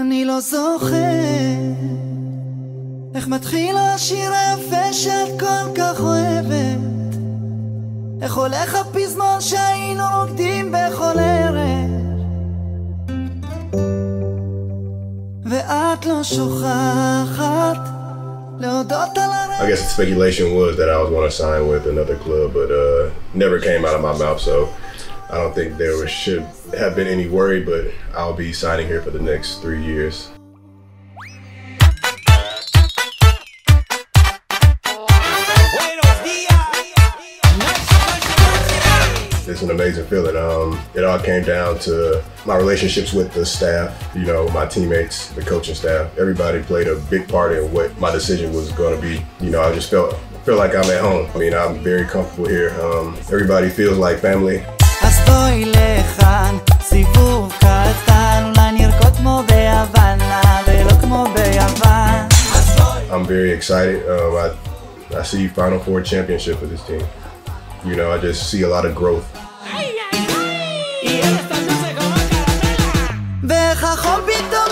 אני לא זוכר איך מתחיל השיר היפה שאת כל כך אוהבת איך הולך הפזמון שהיינו רוקדים בכל ערב ואת לא שוכחת להודות על I guess the speculation was that I was going to sign with another club, but uh, never came out of my mouth. So I don't think there should have been any worry, but I'll be signing here for the next three years. It's an amazing feeling. Um, it all came down to my relationships with the staff, you know, my teammates, the coaching staff. Everybody played a big part in what my decision was going to be. You know, I just felt feel like I'm at home. I mean, I'm very comfortable here. Um, everybody feels like family. אז בואי לכאן, סיבוב קטן, אולי נרקוד כמו בהוואנה, ולא כמו ביוון. I'm very excited. Um, I, I see Final Four championship for this team. You know, I just see a lot of growth. ואיך החום פתאום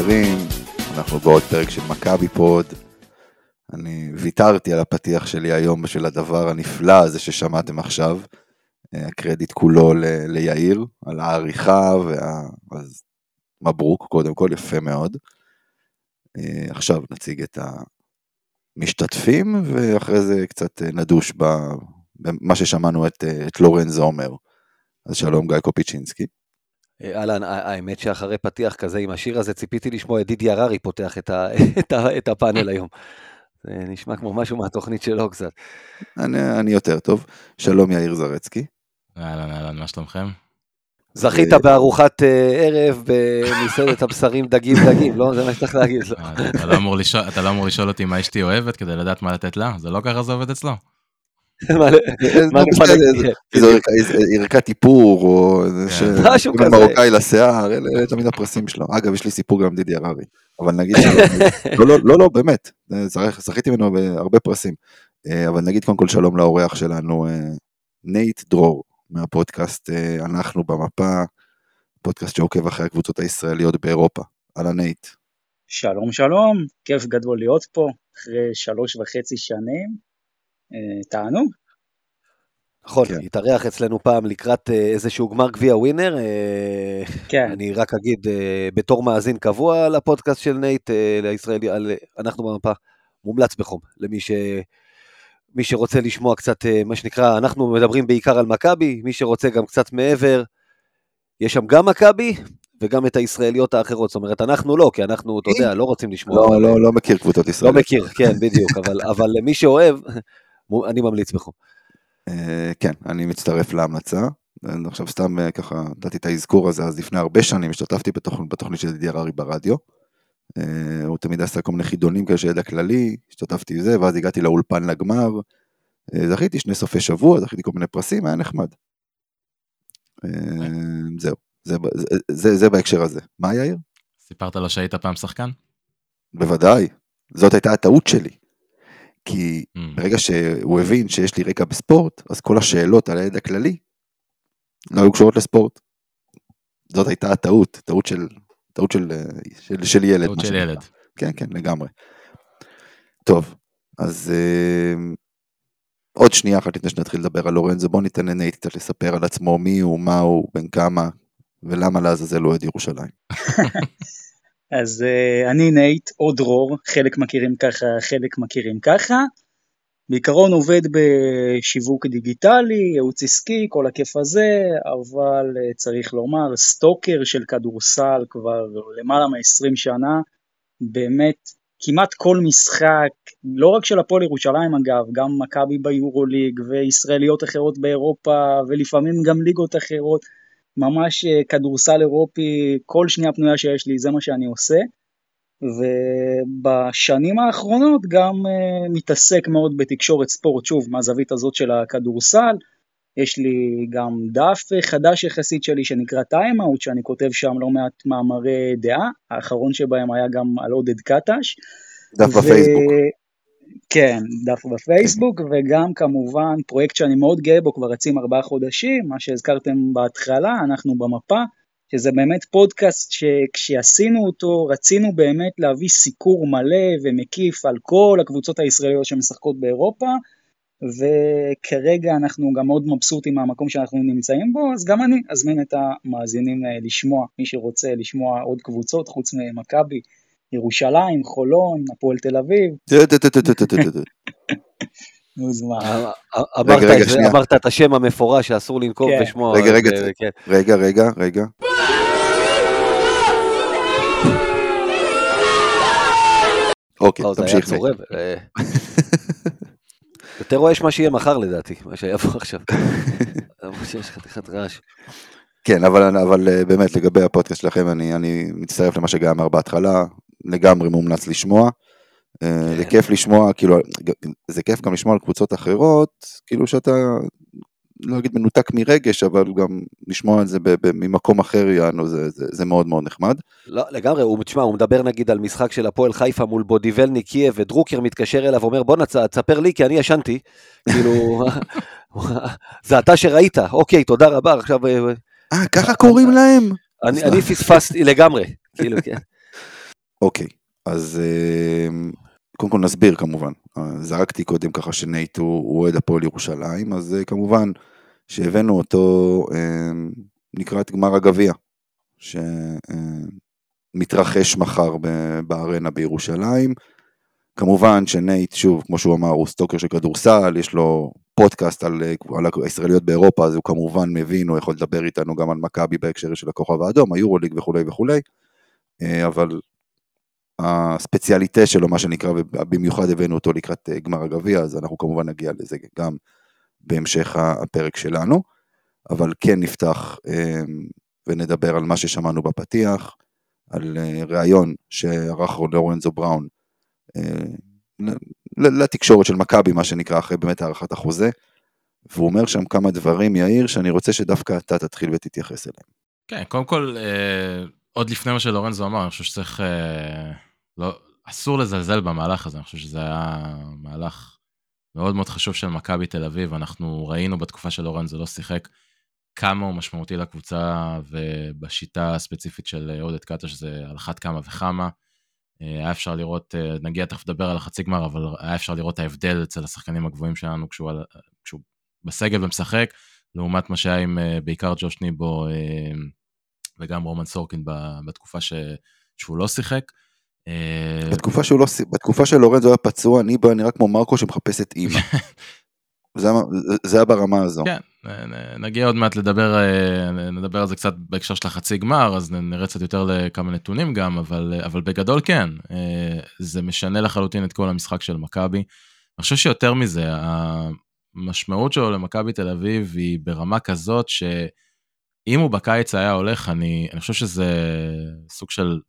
חברים, אנחנו בעוד פרק של מכבי פוד. אני ויתרתי על הפתיח שלי היום בשביל הדבר הנפלא הזה ששמעתם עכשיו. אה, הקרדיט כולו ל- ליאיר, על העריכה, וה... אז מברוק, קודם כל, יפה מאוד. אה, עכשיו נציג את המשתתפים, ואחרי זה קצת אה, נדוש במה ששמענו את, את לורנזו אומר. אז שלום גיא קופיצ'ינסקי. אה, אהלן, האמת שאחרי פתיח כזה עם השיר הזה, ציפיתי לשמוע את דידי הררי פותח את, ה, את, ה, את הפאנל היום. זה נשמע כמו משהו מהתוכנית שלו קצת. אני, אני יותר טוב. שלום יאיר זרצקי. אהלן, אהלן, מה שלומכם? זכית אה, בארוחת אה, ערב במסעדת הבשרים דגים דגים, לא? זה מה שצריך להגיד לו. אה, אתה לא אתה לא אמור לשאול אותי מה אשתי אוהבת כדי לדעת מה לתת לה? זה לא ככה זה עובד אצלו. ערכת איפור, או כן. משהו כזה. מרוקאי לשיער, אלה תמיד הפרסים שלו. אגב, יש לי סיפור גם עם דידי הררי, אבל נגיד, לא, לא, לא, לא, באמת, זכ- זכיתי ממנו בהרבה פרסים. אה, אבל נגיד קודם כל שלום לאורח שלנו, אה, נייט דרור, מהפודקאסט אה, אנחנו במפה, פודקאסט שעוקב אחרי הקבוצות הישראליות באירופה. אהלן נייט. שלום שלום, כיף גדול להיות פה אחרי שלוש וחצי שנים. אה, תענוג. נכון, כן. התארח אצלנו פעם לקראת אה, איזשהו גמר גביע ווינר. אה, כן, אני רק אגיד, בתור מאזין קבוע לפודקאסט של נייט, לישראלי, על אנחנו במפה, מומלץ בחום, למי ש... מי שרוצה לשמוע קצת, מה שנקרא, אנחנו מדברים בעיקר על מכבי, מי שרוצה גם קצת מעבר, יש שם גם מכבי וגם את הישראליות האחרות, זאת אומרת, אנחנו לא, כי אנחנו, אתה יודע, לא רוצים לשמוע. לא, אבל- לא, לא מכיר קבוצות לא ישראליות. מכיר, כן, בדיוק, אבל, אבל למי שאוהב, אני ממליץ בחום. אה, כן, אני מצטרף להמלצה. אני עכשיו סתם אה, ככה נתתי את האזכור הזה, אז לפני הרבה שנים השתתפתי בתוכנית, של דידי הררי ברדיו. אה, הוא תמיד עשה כל מיני חידונים כאלה של ידע כללי, השתתפתי בזה, ואז הגעתי לאולפן לגמר. זכיתי שני סופי שבוע, זכיתי כל מיני פרסים, היה נחמד. זהו, זה, זה, זה, זה בהקשר הזה. מה יאיר? סיפרת לו שהיית פעם שחקן? בוודאי, זאת הייתה הטעות שלי. כי Mm. ברגע שהוא הבין שיש לי רקע בספורט, אז כל השאלות על הידע כללי לא היו קשורות לספורט. זאת הייתה הטעות, טעות של, טעות של, של, של ילד. טעות של. ילד. כן, כן, לגמרי. טוב, אז אה, עוד שנייה אחת לפני שנתחיל לדבר על לורנזו, בוא ניתן לנייט קצת לספר על עצמו, מי הוא, מה הוא, בן כמה, ולמה לעזאזל הוא אוהד ירושלים. אז אה, אני נייט או דרור, חלק מכירים ככה, חלק מכירים ככה. בעיקרון עובד בשיווק דיגיטלי, ייעוץ עסקי, כל הכיף הזה, אבל אה, צריך לומר, stalker של כדורסל כבר למעלה מ-20 שנה, באמת כמעט כל משחק, לא רק של הפועל ירושלים אגב, גם מכבי ביורוליג וישראליות אחרות באירופה ולפעמים גם ליגות אחרות, ממש אה, כדורסל אירופי, כל שנייה פנויה שיש לי זה מה שאני עושה. ובשנים האחרונות גם אה, מתעסק מאוד בתקשורת ספורט, שוב, מהזווית הזאת של הכדורסל. יש לי גם דף חדש יחסית שלי שנקרא טיימאוט, שאני כותב שם לא מעט מאמרי דעה, האחרון שבהם היה גם על עודד קטש. דף ו... בפייסבוק. כן, דף בפייסבוק, וגם כמובן פרויקט שאני מאוד גאה בו, כבר רצים ארבעה חודשים, מה שהזכרתם בהתחלה, אנחנו במפה, שזה באמת פודקאסט שכשעשינו אותו רצינו באמת להביא סיקור מלא ומקיף על כל הקבוצות הישראליות שמשחקות באירופה וכרגע אנחנו גם מאוד מבסוטים מהמקום שאנחנו נמצאים בו אז גם אני אזמין את המאזינים אה, לשמוע, מי שרוצה לשמוע עוד קבוצות חוץ ממכבי, ירושלים, חולון, הפועל תל אביב. אמרת את השם המפורש שאסור לנקוב כן. בשמו. רגע, רגע, כן. רגע, רגע, רגע. אוקיי, לא, תמשיך. אה, יותר רואה מה שיהיה מחר לדעתי, מה שהיה פה עכשיו. שיש חתיכת רעש. כן, אבל, אבל אה, באמת לגבי הפודקאסט שלכם, אני, אני מצטרף למה שגיא אמר בהתחלה, לגמרי מומלץ לשמוע. אה, כן. זה כיף לשמוע, כאילו, זה כיף גם לשמוע על קבוצות אחרות, כאילו שאתה לא אגיד מנותק מרגש, אבל גם לשמוע את זה ממקום אחר, יענו, זה, זה, זה מאוד מאוד נחמד. לא, לגמרי, הוא, תשמע, הוא מדבר נגיד על משחק של הפועל חיפה מול בודיבלני קייב, ודרוקר מתקשר אליו ואומר, בוא נצ... תספר לי, כי אני ישנתי. כאילו, זה אתה שראית, אוקיי, תודה רבה, עכשיו... אה, אה ככה קוראים להם? אני, אני פספסתי לגמרי, כאילו, כן. אוקיי, אז אה, קודם כל נסביר כמובן. זרקתי קודם ככה שנייט הוא אוהד הפועל ירושלים, אז כמובן שהבאנו אותו לקראת גמר הגביע, שמתרחש מחר בארנה בירושלים. כמובן שנייט, שוב, כמו שהוא אמר, הוא סטוקר של כדורסל, יש לו פודקאסט על, על הישראליות באירופה, אז הוא כמובן מבין, הוא יכול לדבר איתנו גם על מכבי בהקשר של הכוכב האדום, היורוליג וכולי וכולי, אה, אבל הספציאליטה שלו, מה שנקרא, ובמיוחד הבאנו אותו לקראת אה, גמר הגביע, אז אנחנו כמובן נגיע לזה גם בהמשך הפרק שלנו, אבל כן נפתח אמ, ונדבר על מה ששמענו בפתיח, על אה, ראיון שערך לורנזו בראון אה, לתקשורת של מכבי, מה שנקרא, אחרי באמת הארכת החוזה, והוא אומר שם כמה דברים, יאיר, שאני רוצה שדווקא אתה תתחיל ותתייחס אליהם. כן, קודם כל, עוד לפני מה שלורנזו אמר, אני חושב שצריך, לא, אסור לזלזל במהלך הזה, אני חושב שזה היה מהלך מאוד מאוד חשוב של מכבי תל אביב, אנחנו ראינו בתקופה של אורן זה לא שיחק, כמה הוא משמעותי לקבוצה, ובשיטה הספציפית של עודד קטש זה על אחת כמה וכמה. אה, היה אפשר לראות, אה, נגיע תכף לדבר על החצי גמר, אבל היה אפשר לראות ההבדל אצל השחקנים הגבוהים שלנו כשהוא, כשהוא בסגל ומשחק, לעומת מה שהיה עם אה, בעיקר ג'וש ניבו וגם רומן סורקין בתקופה ש, שהוא לא שיחק. אה, בתקופה, שהוא לא, בתקופה של לורנזו היה פצוע, אני בא נראה כמו מרקו שמחפש את אימא. זה, זה היה ברמה הזו. כן, נגיע עוד מעט לדבר, אה, נדבר על זה קצת בהקשר של החצי גמר, אז נראה קצת יותר לכמה נתונים גם, אבל, אבל בגדול כן, אה, זה משנה לחלוטין את כל המשחק של מכבי. אני חושב שיותר מזה, המשמעות שלו למכבי תל אביב היא ברמה כזאת שאם הוא בקיץ היה הולך, אני, אני חושב שזה סוג של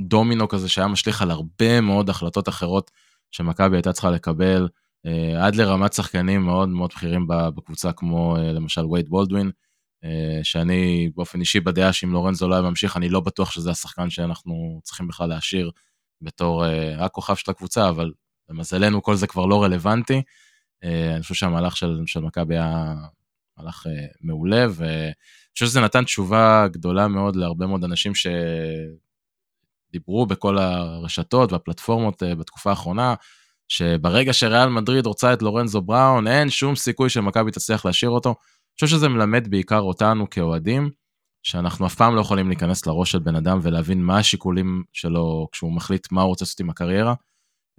דומינו כזה שהיה משליך על הרבה מאוד החלטות אחרות שמכבי הייתה צריכה לקבל, אה, עד לרמת שחקנים מאוד מאוד בכירים בקבוצה, כמו אה, למשל וייד בולדווין, אה, שאני באופן אישי בדעה שאם לורנזו לא היה ממשיך, אני לא בטוח שזה השחקן שאנחנו צריכים בכלל להשאיר בתור הכוכב של הקבוצה, אבל למזלנו כל זה כבר לא רלוונטי. אני חושב שהמהלך של, של מכבי היה מהלך מעולה, ואני חושב שזה נתן תשובה גדולה מאוד להרבה מאוד אנשים ש... דיברו בכל הרשתות והפלטפורמות אה, בתקופה האחרונה, שברגע שריאל מדריד רוצה את לורנזו בראון, אין שום סיכוי שמכבי תצליח להשאיר אותו. אני חושב שזה מלמד בעיקר אותנו כאוהדים, שאנחנו אף פעם לא יכולים להיכנס לראש של בן אדם ולהבין מה השיקולים שלו כשהוא מחליט מה הוא רוצה לעשות עם הקריירה.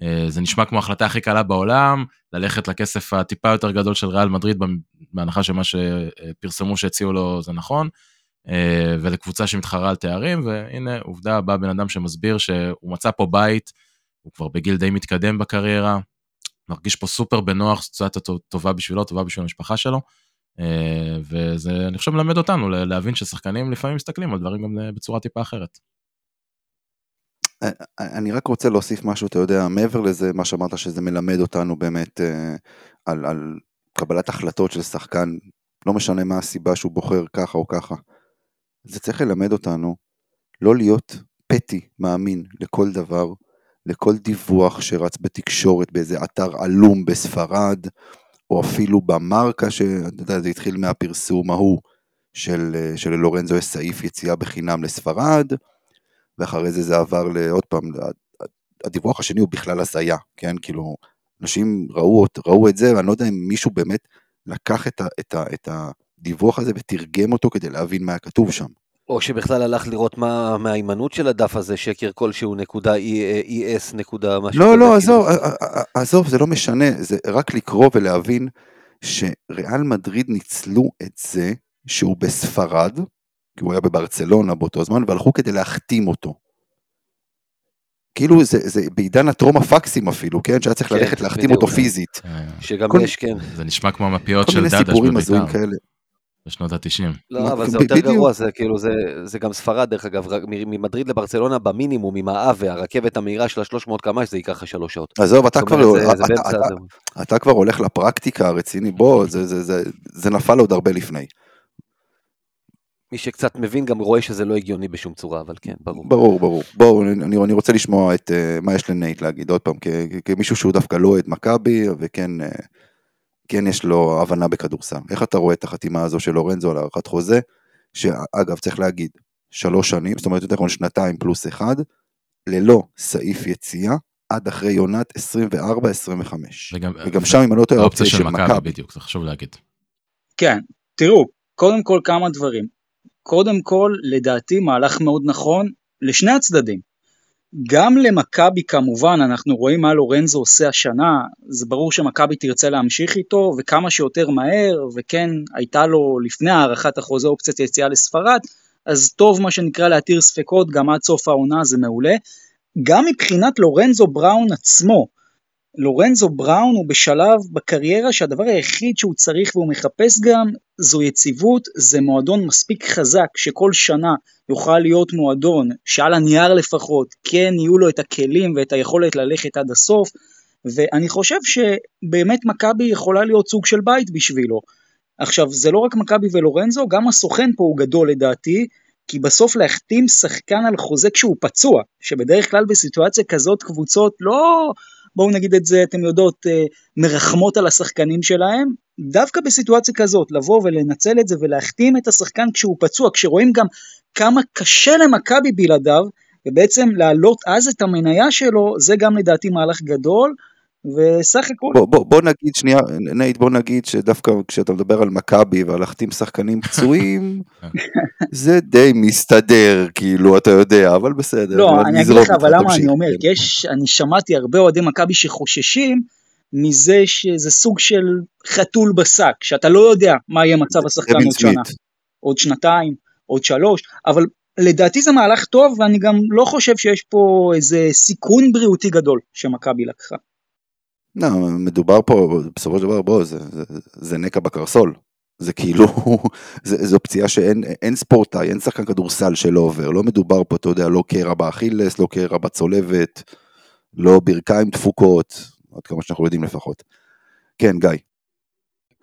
אה, זה נשמע כמו ההחלטה הכי קלה בעולם, ללכת לכסף הטיפה יותר גדול של ריאל מדריד, בהנחה שמה שפרסמו שהציעו לו זה נכון. אה, ולקבוצה שמתחרה על תארים, והנה עובדה בא בן אדם שמסביר שהוא מצא פה בית, הוא כבר בגיל די מתקדם בקריירה, מרגיש פה סופר בנוח, סיטואציה טובה בשבילו, טובה בשביל המשפחה שלו. אה, וזה, אני חושב, מלמד אותנו להבין ששחקנים לפעמים מסתכלים על דברים גם בצורה טיפה אחרת. אני רק רוצה להוסיף משהו, אתה יודע, מעבר לזה, מה שאמרת שזה מלמד אותנו באמת אה, על, על קבלת החלטות של שחקן, לא משנה מה הסיבה שהוא בוחר ככה או ככה. זה צריך ללמד אותנו לא להיות פטי מאמין לכל דבר, לכל דיווח שרץ בתקשורת באיזה אתר עלום בספרד, או אפילו במרקה, שאתה יודע, זה התחיל מהפרסום ההוא של, של לורנזו יש סעיף יציאה בחינם לספרד, ואחרי זה זה עבר לעוד פעם, הדיווח השני הוא בכלל הזיה, כן? כאילו, אנשים ראו, ראו את זה, ואני לא יודע אם מישהו באמת לקח את, ה, את, ה, את הדיווח הזה ותרגם אותו כדי להבין מה כתוב שם. או שבכלל הלך לראות מה המהימנות של הדף הזה, שקר כלשהו נקודה ES נקודה משהו לא, לא, עזוב, עזוב, זה לא משנה, זה רק לקרוא ולהבין שריאל מדריד ניצלו את זה שהוא בספרד, כי הוא היה בברצלונה באותו זמן, והלכו כדי להחתים אותו. כאילו זה, זה בעידן הטרום הפקסים אפילו, כן? שהיה צריך כן, ללכת להחתים אותו פיזית. שגם כל, יש, כן. זה נשמע כמו המפיות של דדש בבית"ר. בשנות ה-90. לא, אבל זה יותר גרוע, זה כאילו, זה, זה גם ספרד דרך אגב, ממדריד לברצלונה במינימום, עם האב והרכבת המהירה של ה-300 קמ"ש, זה ייקח לך שלוש שעות. עזוב, אתה כבר, זה, אתה, זה אתה, אתה, אתה כבר הולך לפרקטיקה הרציני, בוא, זה, זה, זה, זה נפל עוד הרבה לפני. מי שקצת מבין גם רואה שזה לא הגיוני בשום צורה, אבל כן, ברור. ברור, ברור. בואו, אני, אני רוצה לשמוע את uh, מה יש לנייט להגיד, עוד פעם, כמישהו שהוא דווקא לא אוהד מכבי, וכן uh, כן יש לו הבנה בכדורסל. איך אתה רואה את החתימה הזו של לורנזו על הארכת חוזה, שאגב, צריך להגיד, שלוש שנים, זאת אומרת יותר נכון שנתיים פלוס אחד, ללא סעיף יציאה, עד אחרי יונת 24-25. וגם, וגם שם, אם אני לא טועה, האופציה של מכבי. בדיוק, זה חשוב להגיד. כן, תראו, קודם כל כמה דברים. קודם כל, לדעתי מהלך מאוד נכון לשני הצדדים. גם למכבי כמובן, אנחנו רואים מה לורנזו עושה השנה, זה ברור שמכבי תרצה להמשיך איתו וכמה שיותר מהר, וכן, הייתה לו לפני הארכת החוזה אופציית יציאה לספרד, אז טוב מה שנקרא להתיר ספקות גם עד סוף העונה זה מעולה. גם מבחינת לורנזו בראון עצמו, לורנזו בראון הוא בשלב בקריירה שהדבר היחיד שהוא צריך והוא מחפש גם זו יציבות, זה מועדון מספיק חזק שכל שנה יוכל להיות מועדון שעל הנייר לפחות כן יהיו לו את הכלים ואת היכולת ללכת עד הסוף ואני חושב שבאמת מכבי יכולה להיות סוג של בית בשבילו. עכשיו זה לא רק מכבי ולורנזו, גם הסוכן פה הוא גדול לדעתי, כי בסוף להחתים שחקן על חוזה כשהוא פצוע, שבדרך כלל בסיטואציה כזאת קבוצות לא בואו נגיד את זה, אתם יודעות, אה, מרחמות על השחקנים שלהם, דווקא בסיטואציה כזאת, לבוא ולנצל את זה ולהחתים את השחקן כשהוא פצוע, כשרואים גם כמה קשה למכבי בלעדיו, ובעצם להעלות אז את המניה שלו, זה גם לדעתי מהלך גדול, וסך הכל... בוא, בוא, בוא נגיד שנייה, נייט, בוא נגיד שדווקא כשאתה מדבר על מכבי ועל להחתים שחקנים פצועים, זה די מסתדר, כאילו, אתה יודע, אבל בסדר. לא, אני אגיד לך, אבל למה אני אומר, כי יש, אני שמעתי הרבה אוהדי מכבי שחוששים מזה שזה סוג של חתול בשק, שאתה לא יודע מה יהיה מצב השחקן עוד שנה, עוד שנתיים, עוד שלוש, אבל לדעתי זה מהלך טוב, ואני גם לא חושב שיש פה איזה סיכון בריאותי גדול שמכבי לקחה. לא, מדובר פה, בסופו של דבר, בוא, זה, זה, זה נקע בקרסול. זה כאילו, זה, זו פציעה שאין אין ספורטאי, אין שחקן כדורסל שלא עובר. לא מדובר פה, אתה יודע, לא קרע באכילס, לא קרע בצולבת, לא ברכיים דפוקות, עד כמה שאנחנו יודעים לפחות. כן, גיא.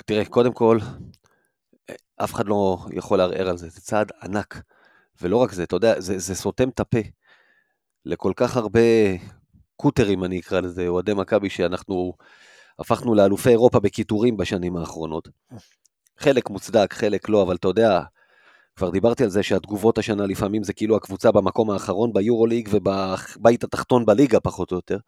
תראה, קודם כל, אף אחד לא יכול לערער על זה, זה צעד ענק. ולא רק זה, אתה יודע, זה, זה סותם את הפה לכל כך הרבה קוטרים, אני אקרא לזה, אוהדי מכבי, שאנחנו הפכנו לאלופי אירופה בקיטורים בשנים האחרונות. חלק מוצדק, חלק לא, אבל אתה יודע, כבר דיברתי על זה שהתגובות השנה לפעמים זה כאילו הקבוצה במקום האחרון ביורוליג ובבית התחתון בליגה פחות או יותר.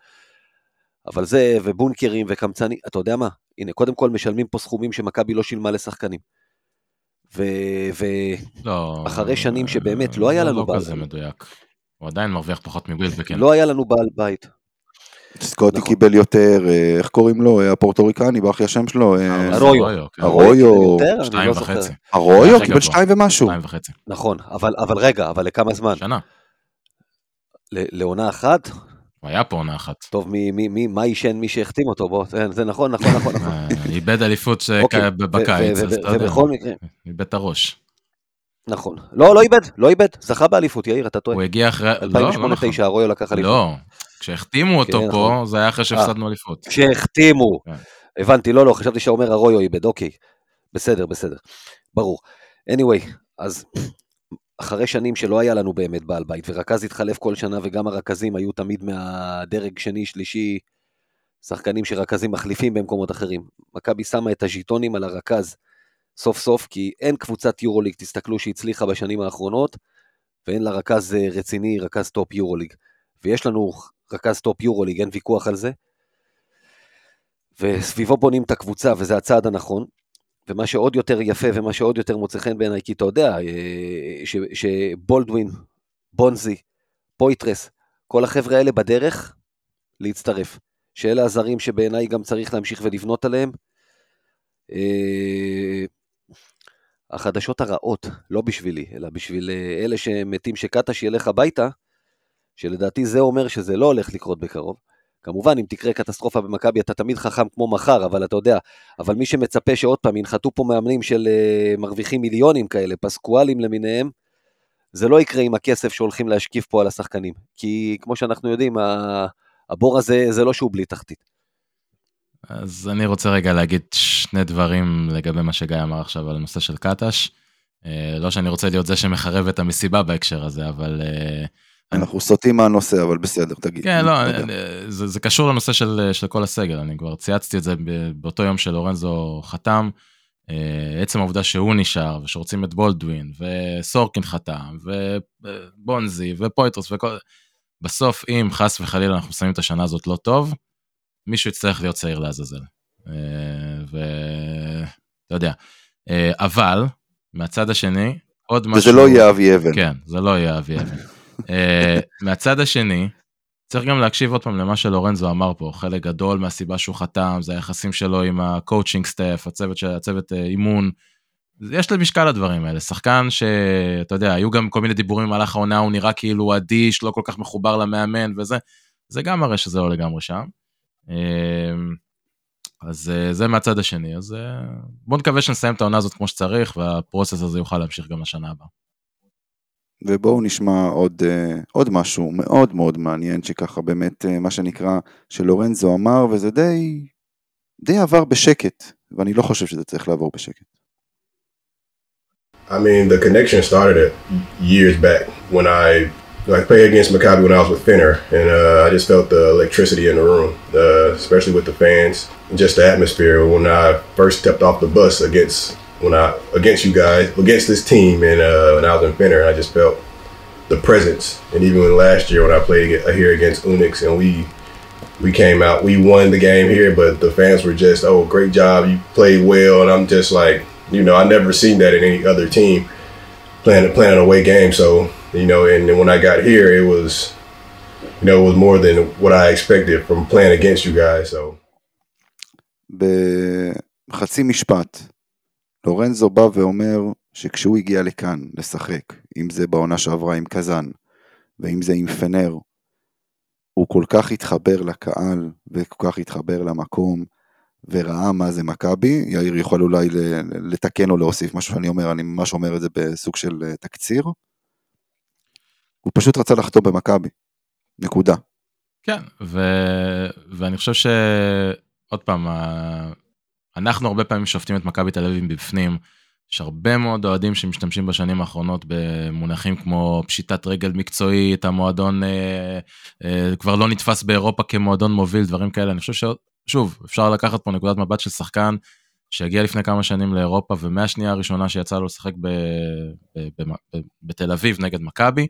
אבל זה, ובונקרים וקמצנים, אתה יודע מה? הנה, קודם כל משלמים פה סכומים שמכבי לא שילמה לשחקנים. ואחרי. לא, שנים שבאמת לא היה לנו... לא כזה מדויק. הוא עדיין מרוויח פחות מווילבקין. לא היה לנו בעל בית. סקוטי נכון. קיבל יותר, אה, איך קוראים לו, הפורטוריקני, ברח לי השם שלו. אה, ארויו. ארויו. שתיים וחצי. ארויו קיבל שתיים ומשהו. שתיים וחצי. נכון, אבל רגע, אבל לכמה זמן? שנה. לעונה אחת? היה פה עונה אחת. טוב, מי, מי, מי, מה עישן מי שהחתים אותו? בוא, זה, נכון, נכון, נכון, נכון. אה, איבד אליפות אוקיי, בקיץ, אז אתה יודע, איבד את הראש. נכון. לא, לא איבד, לא איבד, זכה באליפות, יאיר, אתה טועה. הוא הגיע אחרי... לא, לא נכון. 2008-2009, ארויו לקח אליפות. לא, כשהחתימו אותו כן, פה, נכון. זה היה אחרי שהפסדנו אליפות. כשהחתימו. כן. הבנתי, לא, לא, חשבתי שאומר ארויו איבד, אוקיי. בסדר, בסדר. ברור. anyway, אז אחרי שנים שלא היה לנו באמת בעל בית, ורכז התחלף כל שנה, וגם הרכזים היו תמיד מהדרג שני, שלישי, שחקנים שרכזים מחליפים במקומות אחרים. מכבי שמה את הז'יטונים על הרכז סוף סוף, כי אין קבוצת יורוליג, תסתכלו, שהצליחה בשנים האחרונות, ואין לה רכז אה, רציני, רכז top יורוליג. ויש לנו רכז top יורוליג, אין ויכוח על זה. וסביבו בונים את הקבוצה, וזה הצעד הנכון. ומה שעוד יותר יפה ומה שעוד יותר מוצא חן בעיניי, כי אתה יודע, אה, ש- שבולדווין, בונזי, פויטרס, כל החבר'ה האלה בדרך להצטרף. שאלה הזרים שבעיניי גם צריך להמשיך ולבנות עליהם. אה, החדשות הרעות, לא בשבילי, אלא בשביל אה, אלה שמתים שקטש ילך הביתה, שלדעתי זה אומר שזה לא הולך לקרות בקרוב. כמובן, אם תקרה קטסטרופה במכבי, אתה תמיד חכם כמו מחר, אבל אתה יודע, אבל מי שמצפה שעוד פעם ינחתו פה מאמנים של uh, מרוויחים מיליונים כאלה, פסקואלים למיניהם, זה לא יקרה עם הכסף שהולכים להשקיף פה על השחקנים. כי כמו שאנחנו יודעים, הבור הזה זה לא שהוא בלי תחתית. אז אני רוצה רגע להגיד שני דברים לגבי מה שגיא אמר עכשיו על הנושא של קטש. אה, לא שאני רוצה להיות זה שמחרב את המסיבה בהקשר הזה, אבל... אה, אנחנו סוטים מהנושא, אבל בסדר, תגיד. כן, לא. אה, זה, זה קשור לנושא של, של כל הסגל, אני כבר צייצתי את זה באותו יום שלורנזו חתם. אה, עצם העובדה שהוא נשאר, ושרוצים את בולדווין, וסורקין חתם, ובונזי, ופויטרוס, וכל... בסוף, אם חס וחלילה אנחנו מסיימים את השנה הזאת לא טוב, מישהו יצטרך להיות שעיר לעזאזל. אה, ואתה יודע. אה, אבל, מהצד השני, עוד משהו... וזה לא יהיה אבי אבן. כן, זה לא יהיה אבי אבן. אה, מהצד השני, צריך גם להקשיב עוד פעם למה שלורנזו אמר פה, חלק גדול מהסיבה שהוא חתם, זה היחסים שלו עם ה coaching staff, הצוות של הצוות אה, אימון. יש משקל לדברים האלה, שחקן שאתה יודע, היו גם כל מיני דיבורים במהלך העונה, הוא נראה כאילו הוא אדיש, לא כל כך מחובר למאמן וזה, זה גם מראה שזה לא לגמרי שם. אה, אז אה, זה מהצד השני, אז בוא נקווה שנסיים את העונה הזאת כמו שצריך, והפרוסס הזה יוכל להמשיך גם לשנה הבאה. ובואו נשמע עוד, אה, עוד משהו מאוד מאוד מעניין, שככה באמת, אה, מה שנקרא, שלורנזו אמר, וזה די, די עבר בשקט, ואני לא חושב שזה צריך לעבור בשקט. I mean, the connection started years back when I like played against Maccabi when I was with Finner, and uh, I just felt the electricity in the room, uh, especially with the fans, and just the atmosphere when I first stepped off the bus against when I against you guys, against this team, and uh, when I was in Finner, I just felt the presence, and even when last year when I played ag- here against Unix, and we we came out, we won the game here, but the fans were just, oh, great job, you played well, and I'm just like, you know, I never seen that in any other team playing playing an away game. So you know, and then when I got here, it was, you know, it was more than what I expected from playing against you guys. So בחצי משפט, לורנזו בא ואומר שכשהוא הגיע לכאן לשחק, אם זה בעונה שעברה עם קזאן, ואם זה עם פנר, הוא כל כך התחבר לקהל, וכל כך התחבר למקום, וראה מה זה מכבי, יאיר יכול אולי לתקן או להוסיף משהו שאני אומר, אני ממש אומר את זה בסוג של אה, תקציר. הוא פשוט רצה לחתום במכבי, נקודה. כן, ו... ואני חושב שעוד פעם, אנחנו הרבה פעמים שופטים את מכבי תל אביב מבפנים. יש הרבה מאוד אוהדים שמשתמשים בשנים האחרונות במונחים כמו פשיטת רגל מקצועית, המועדון אה, אה, כבר לא נתפס באירופה כמועדון מוביל, דברים כאלה. אני חושב ששוב, אפשר לקחת פה נקודת מבט של שחקן שהגיע לפני כמה שנים לאירופה, ומהשנייה הראשונה שיצא לו לשחק. בתל אביב נגד מכבי,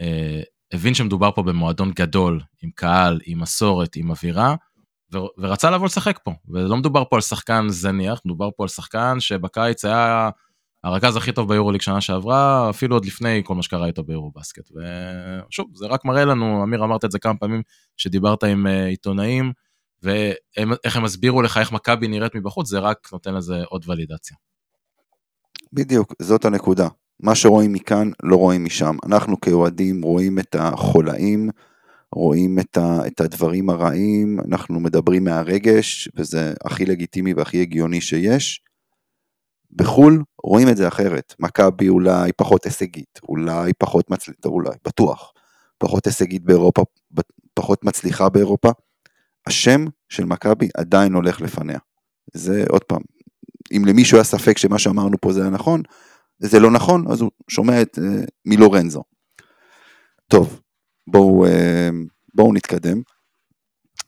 אה, הבין שמדובר פה במועדון גדול, עם קהל, עם מסורת, עם אווירה, ורצה לבוא לשחק פה. ולא מדובר פה על שחקן זניח, מדובר פה על שחקן שבקיץ היה הרכז הכי טוב ביורוליג שנה שעברה, אפילו עוד לפני כל מה שקרה איתו ביורו בסקט. ושוב, זה רק מראה לנו, אמיר אמרת את זה כמה פעמים, שדיברת עם uh, עיתונאים, ואיך הם הסבירו לך איך מכבי נראית מבחוץ, זה רק נותן לזה עוד ולידציה. בדיוק, זאת הנקודה. מה שרואים מכאן, לא רואים משם. אנחנו כאוהדים רואים את החולאים, רואים את, ה, את הדברים הרעים, אנחנו מדברים מהרגש, וזה הכי לגיטימי והכי הגיוני שיש. בחו"ל רואים את זה אחרת, מכבי אולי פחות הישגית, אולי פחות מצליחה, אולי, בטוח, פחות הישגית באירופה, פחות מצליחה באירופה, השם של מכבי עדיין הולך לפניה. זה עוד פעם, אם למישהו היה ספק שמה שאמרנו פה זה היה נכון, זה לא נכון, אז הוא שומע את uh, מלורנזו. טוב, בואו, uh, בואו נתקדם.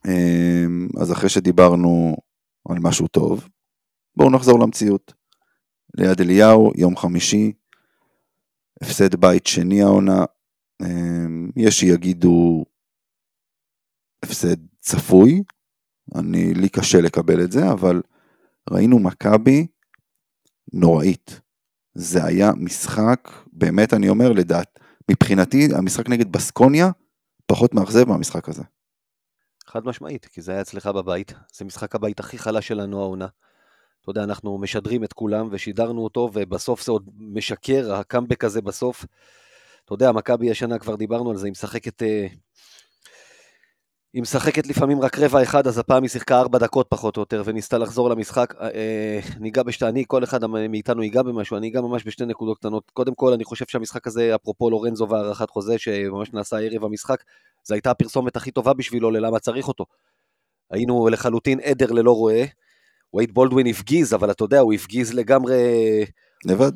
Uh, אז אחרי שדיברנו על משהו טוב, בואו נחזור למציאות. ליד אליהו, יום חמישי, הפסד בית שני העונה, יש שיגידו הפסד צפוי, אני, לי קשה לקבל את זה, אבל ראינו מכבי נוראית. זה היה משחק, באמת אני אומר, לדעת, מבחינתי המשחק נגד בסקוניה פחות מאכזב מהמשחק הזה. חד משמעית, כי זה היה אצלך בבית, זה משחק הבית הכי חלש שלנו העונה. אתה יודע, אנחנו משדרים את כולם ושידרנו אותו, ובסוף זה עוד משקר, הקאמבק הזה בסוף. אתה יודע, מכבי השנה, כבר דיברנו על זה, היא משחקת... אה, היא משחקת לפעמים רק רבע אחד, אז הפעם היא שיחקה ארבע דקות פחות או יותר, וניסתה לחזור למשחק. אה, אה, ניגע בשתי, אני, כל אחד מאיתנו ייגע במשהו, אני אגע ממש בשתי נקודות קטנות. קודם כל, אני חושב שהמשחק הזה, אפרופו לורנזו והארכת חוזה, שממש נעשה ערב המשחק, זו הייתה הפרסומת הכי טובה בשבילו ללמה צריך אותו. היינו לחלוטין עדר ללא רועה. וייד בולדווין הפגיז, אבל אתה יודע, הוא הפגיז לגמרי... לבד.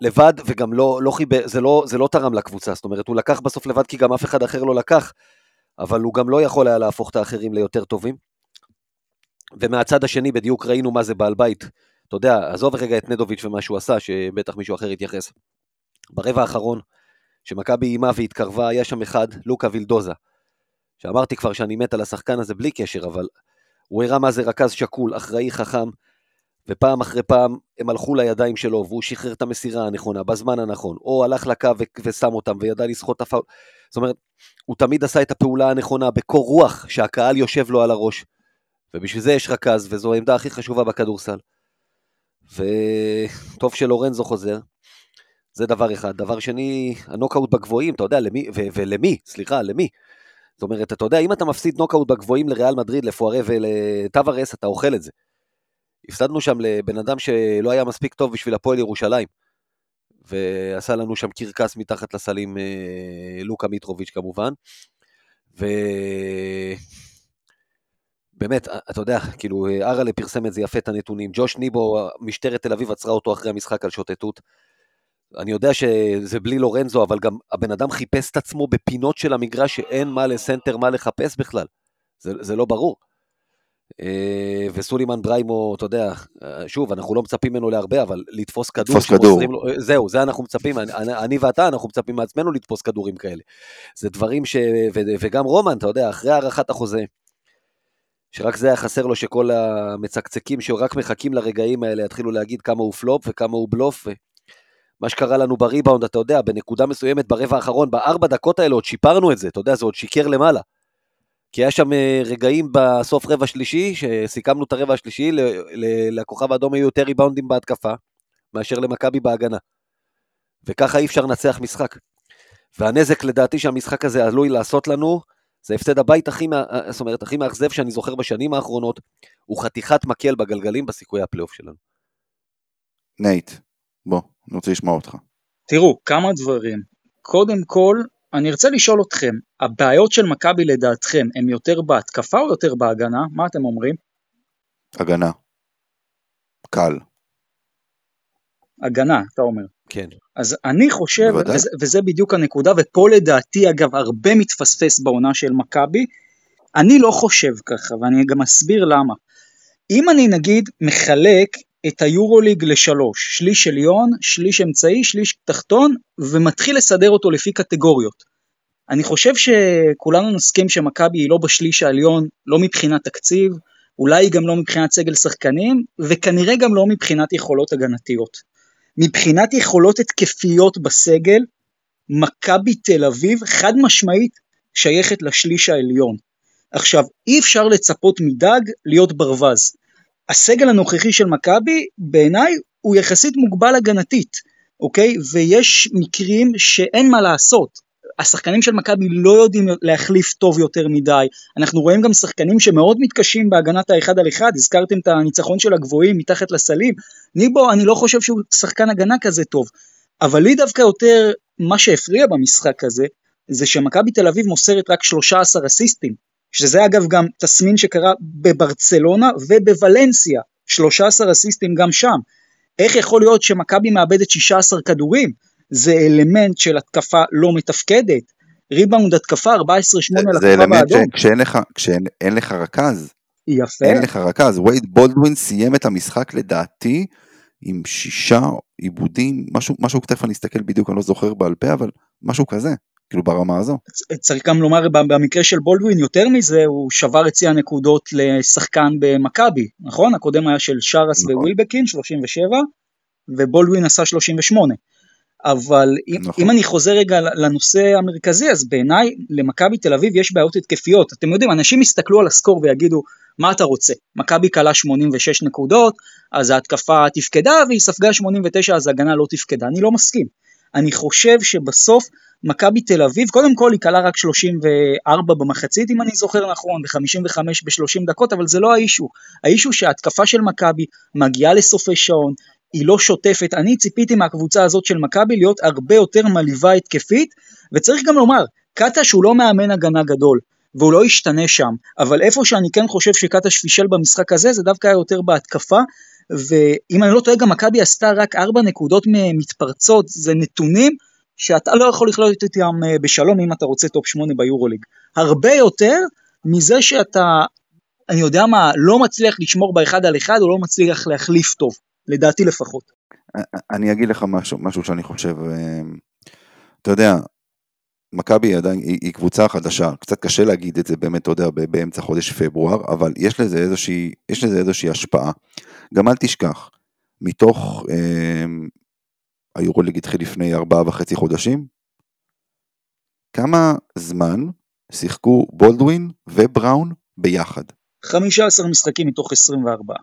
לבד, וגם לא, לא חיבר, זה לא, זה לא תרם לקבוצה, זאת אומרת, הוא לקח בסוף לבד כי גם אף אחד אחר לא לקח, אבל הוא גם לא יכול היה להפוך את האחרים ליותר טובים. ומהצד השני בדיוק ראינו מה זה בעל בית. אתה יודע, עזוב רגע את נדוביץ' ומה שהוא עשה, שבטח מישהו אחר יתייחס. ברבע האחרון, שמכבי איימה והתקרבה, היה שם אחד, לוקה וילדוזה. שאמרתי כבר שאני מת על השחקן הזה בלי קשר, אבל הוא הראה מה זה רכז שקול, אחראי, חכם, ופעם אחרי פעם הם הלכו לידיים שלו, והוא שחרר את המסירה הנכונה, בזמן הנכון, או הלך לקו ושם אותם, וידע לסחוט את הפאול. זאת אומרת, הוא תמיד עשה את הפעולה הנכונה בקור רוח, שהקהל יושב לו על הראש. ובשביל זה יש רכז, וזו העמדה הכי חשובה בכדורסל. וטוב שלורנזו חוזר, זה דבר אחד. דבר שני, הנוקאוט בגבוהים, אתה יודע, למי, ו- ולמי, סליחה, למי? זאת אומרת, אתה יודע, אם אתה מפסיד נוקאוט בגבוהים לריאל מדריד, לפוארה ולטווארס, אתה אוכל את זה. הפסדנו שם לבן אדם שלא היה מספיק טוב בשביל הפועל ירושלים. ועשה לנו שם קרקס מתחת לסלים אה, לוקה מיטרוביץ' כמובן. ובאמת, אתה יודע, כאילו, אראלה פרסם את זה יפה, את הנתונים. ג'וש ניבו, משטרת תל אביב עצרה אותו אחרי המשחק על שוטטות. אני יודע שזה בלי לורנזו, אבל גם הבן אדם חיפש את עצמו בפינות של המגרש שאין מה לסנטר, מה לחפש בכלל. זה, זה לא ברור. אה, וסולימן בריימו, אתה יודע, שוב, אנחנו לא מצפים ממנו להרבה, אבל לתפוס כדור, לתפוס כדור. לו, זהו, זה אנחנו מצפים, אני, אני ואתה, אנחנו מצפים מעצמנו לתפוס כדורים כאלה. זה דברים ש... ו, וגם רומן, אתה יודע, אחרי הארכת החוזה, שרק זה היה חסר לו שכל המצקצקים שרק מחכים לרגעים האלה יתחילו להגיד כמה הוא פלופ וכמה הוא בלוף, מה שקרה לנו בריבאונד, אתה יודע, בנקודה מסוימת ברבע האחרון, בארבע דקות האלה עוד שיפרנו את זה, אתה יודע, זה עוד שיקר למעלה. כי היה שם אה, רגעים בסוף רבע שלישי, שסיכמנו את הרבע השלישי, לכוכב האדום היו יותר ריבאונדים בהתקפה, מאשר למכבי בהגנה. וככה אי אפשר לנצח משחק. והנזק לדעתי שהמשחק הזה עלול לעשות לנו, זה הפסד הבית הכי, אה, זאת אומרת, הכי מאכזב שאני זוכר בשנים האחרונות, הוא חתיכת מקל בגלגלים בסיכויי הפלייאוף שלנו. נייט, בוא, אני רוצה לשמוע אותך. תראו, כמה דברים. קודם כל, אני ארצה לשאול אתכם, הבעיות של מכבי לדעתכם הן יותר בהתקפה או יותר בהגנה? מה אתם אומרים? הגנה. קל. הגנה, אתה אומר. כן. אז אני חושב, וזה, וזה בדיוק הנקודה, ופה לדעתי אגב הרבה מתפספס בעונה של מכבי, אני לא חושב ככה, ואני גם אסביר למה. אם אני נגיד מחלק את היורוליג לשלוש, שליש עליון, שליש אמצעי, שליש תחתון, ומתחיל לסדר אותו לפי קטגוריות. אני חושב שכולנו נסכים שמכבי היא לא בשליש העליון, לא מבחינת תקציב, אולי גם לא מבחינת סגל שחקנים, וכנראה גם לא מבחינת יכולות הגנתיות. מבחינת יכולות התקפיות בסגל, מכבי תל אביב חד משמעית שייכת לשליש העליון. עכשיו, אי אפשר לצפות מדג להיות ברווז. הסגל הנוכחי של מכבי בעיניי הוא יחסית מוגבל הגנתית, אוקיי? ויש מקרים שאין מה לעשות. השחקנים של מכבי לא יודעים להחליף טוב יותר מדי, אנחנו רואים גם שחקנים שמאוד מתקשים בהגנת האחד על אחד, הזכרתם את הניצחון של הגבוהים מתחת לסלים, ניבו אני לא חושב שהוא שחקן הגנה כזה טוב, אבל לי דווקא יותר מה שהפריע במשחק הזה, זה שמכבי תל אביב מוסרת רק 13 אסיסטים, שזה אגב גם תסמין שקרה בברצלונה ובוולנסיה, 13 אסיסטים גם שם. איך יכול להיות שמכבי מאבדת 16 כדורים? זה אלמנט של התקפה לא מתפקדת. ריבאונד התקפה 14-8 לקופה זה אלמנט כשאין לך, כשאין לך רכז. יפה. אין לך רכז. וייד בולדווין סיים את המשחק לדעתי עם שישה איבודים, משהו, משהו כתב אני אסתכל בדיוק, אני לא זוכר בעל פה, אבל משהו כזה. כאילו ברמה הזו. צריך גם לומר במקרה של בולדווין יותר מזה הוא שבר את שיא הנקודות לשחקן במכבי נכון הקודם היה של שרס נכון. ווילבקין 37 ובולדווין עשה 38 אבל נכון. אם אני חוזר רגע לנושא המרכזי אז בעיניי למכבי תל אביב יש בעיות התקפיות אתם יודעים אנשים יסתכלו על הסקור ויגידו מה אתה רוצה מכבי קלה 86 נקודות אז ההתקפה תפקדה והיא ספגה 89 אז ההגנה לא תפקדה אני לא מסכים אני חושב שבסוף מכבי תל אביב, קודם כל היא כלה רק 34 במחצית אם אני זוכר נכון, ו-55 ב-30 דקות, אבל זה לא האישו. ה issue שההתקפה של מכבי מגיעה לסופי שעון, היא לא שוטפת, אני ציפיתי מהקבוצה הזאת של מכבי להיות הרבה יותר מלהיבה התקפית, וצריך גם לומר, קטש הוא לא מאמן הגנה גדול, והוא לא ישתנה שם, אבל איפה שאני כן חושב שקטש פישל במשחק הזה, זה דווקא היה יותר בהתקפה, ואם אני לא טועה גם מכבי עשתה רק 4 נקודות מתפרצות, זה נתונים שאתה לא יכול לחיות איתם אה, בשלום אם אתה רוצה top 8 ביורוליג. הרבה יותר מזה שאתה, אני יודע מה, לא מצליח לשמור באחד על אחד או לא מצליח להחליף טוב, לדעתי לפחות. אני אגיד לך משהו, משהו שאני חושב, אה, אתה יודע, מכבי עדיין היא, היא קבוצה חדשה, קצת קשה להגיד את זה באמת, אתה יודע, באמצע חודש פברואר, אבל יש לזה איזושהי, יש לזה איזושהי השפעה. גם אל תשכח, מתוך אה, היורוליג התחיל לפני ארבעה וחצי חודשים. כמה זמן שיחקו בולדווין ובראון ביחד? 15 משחקים מתוך 24.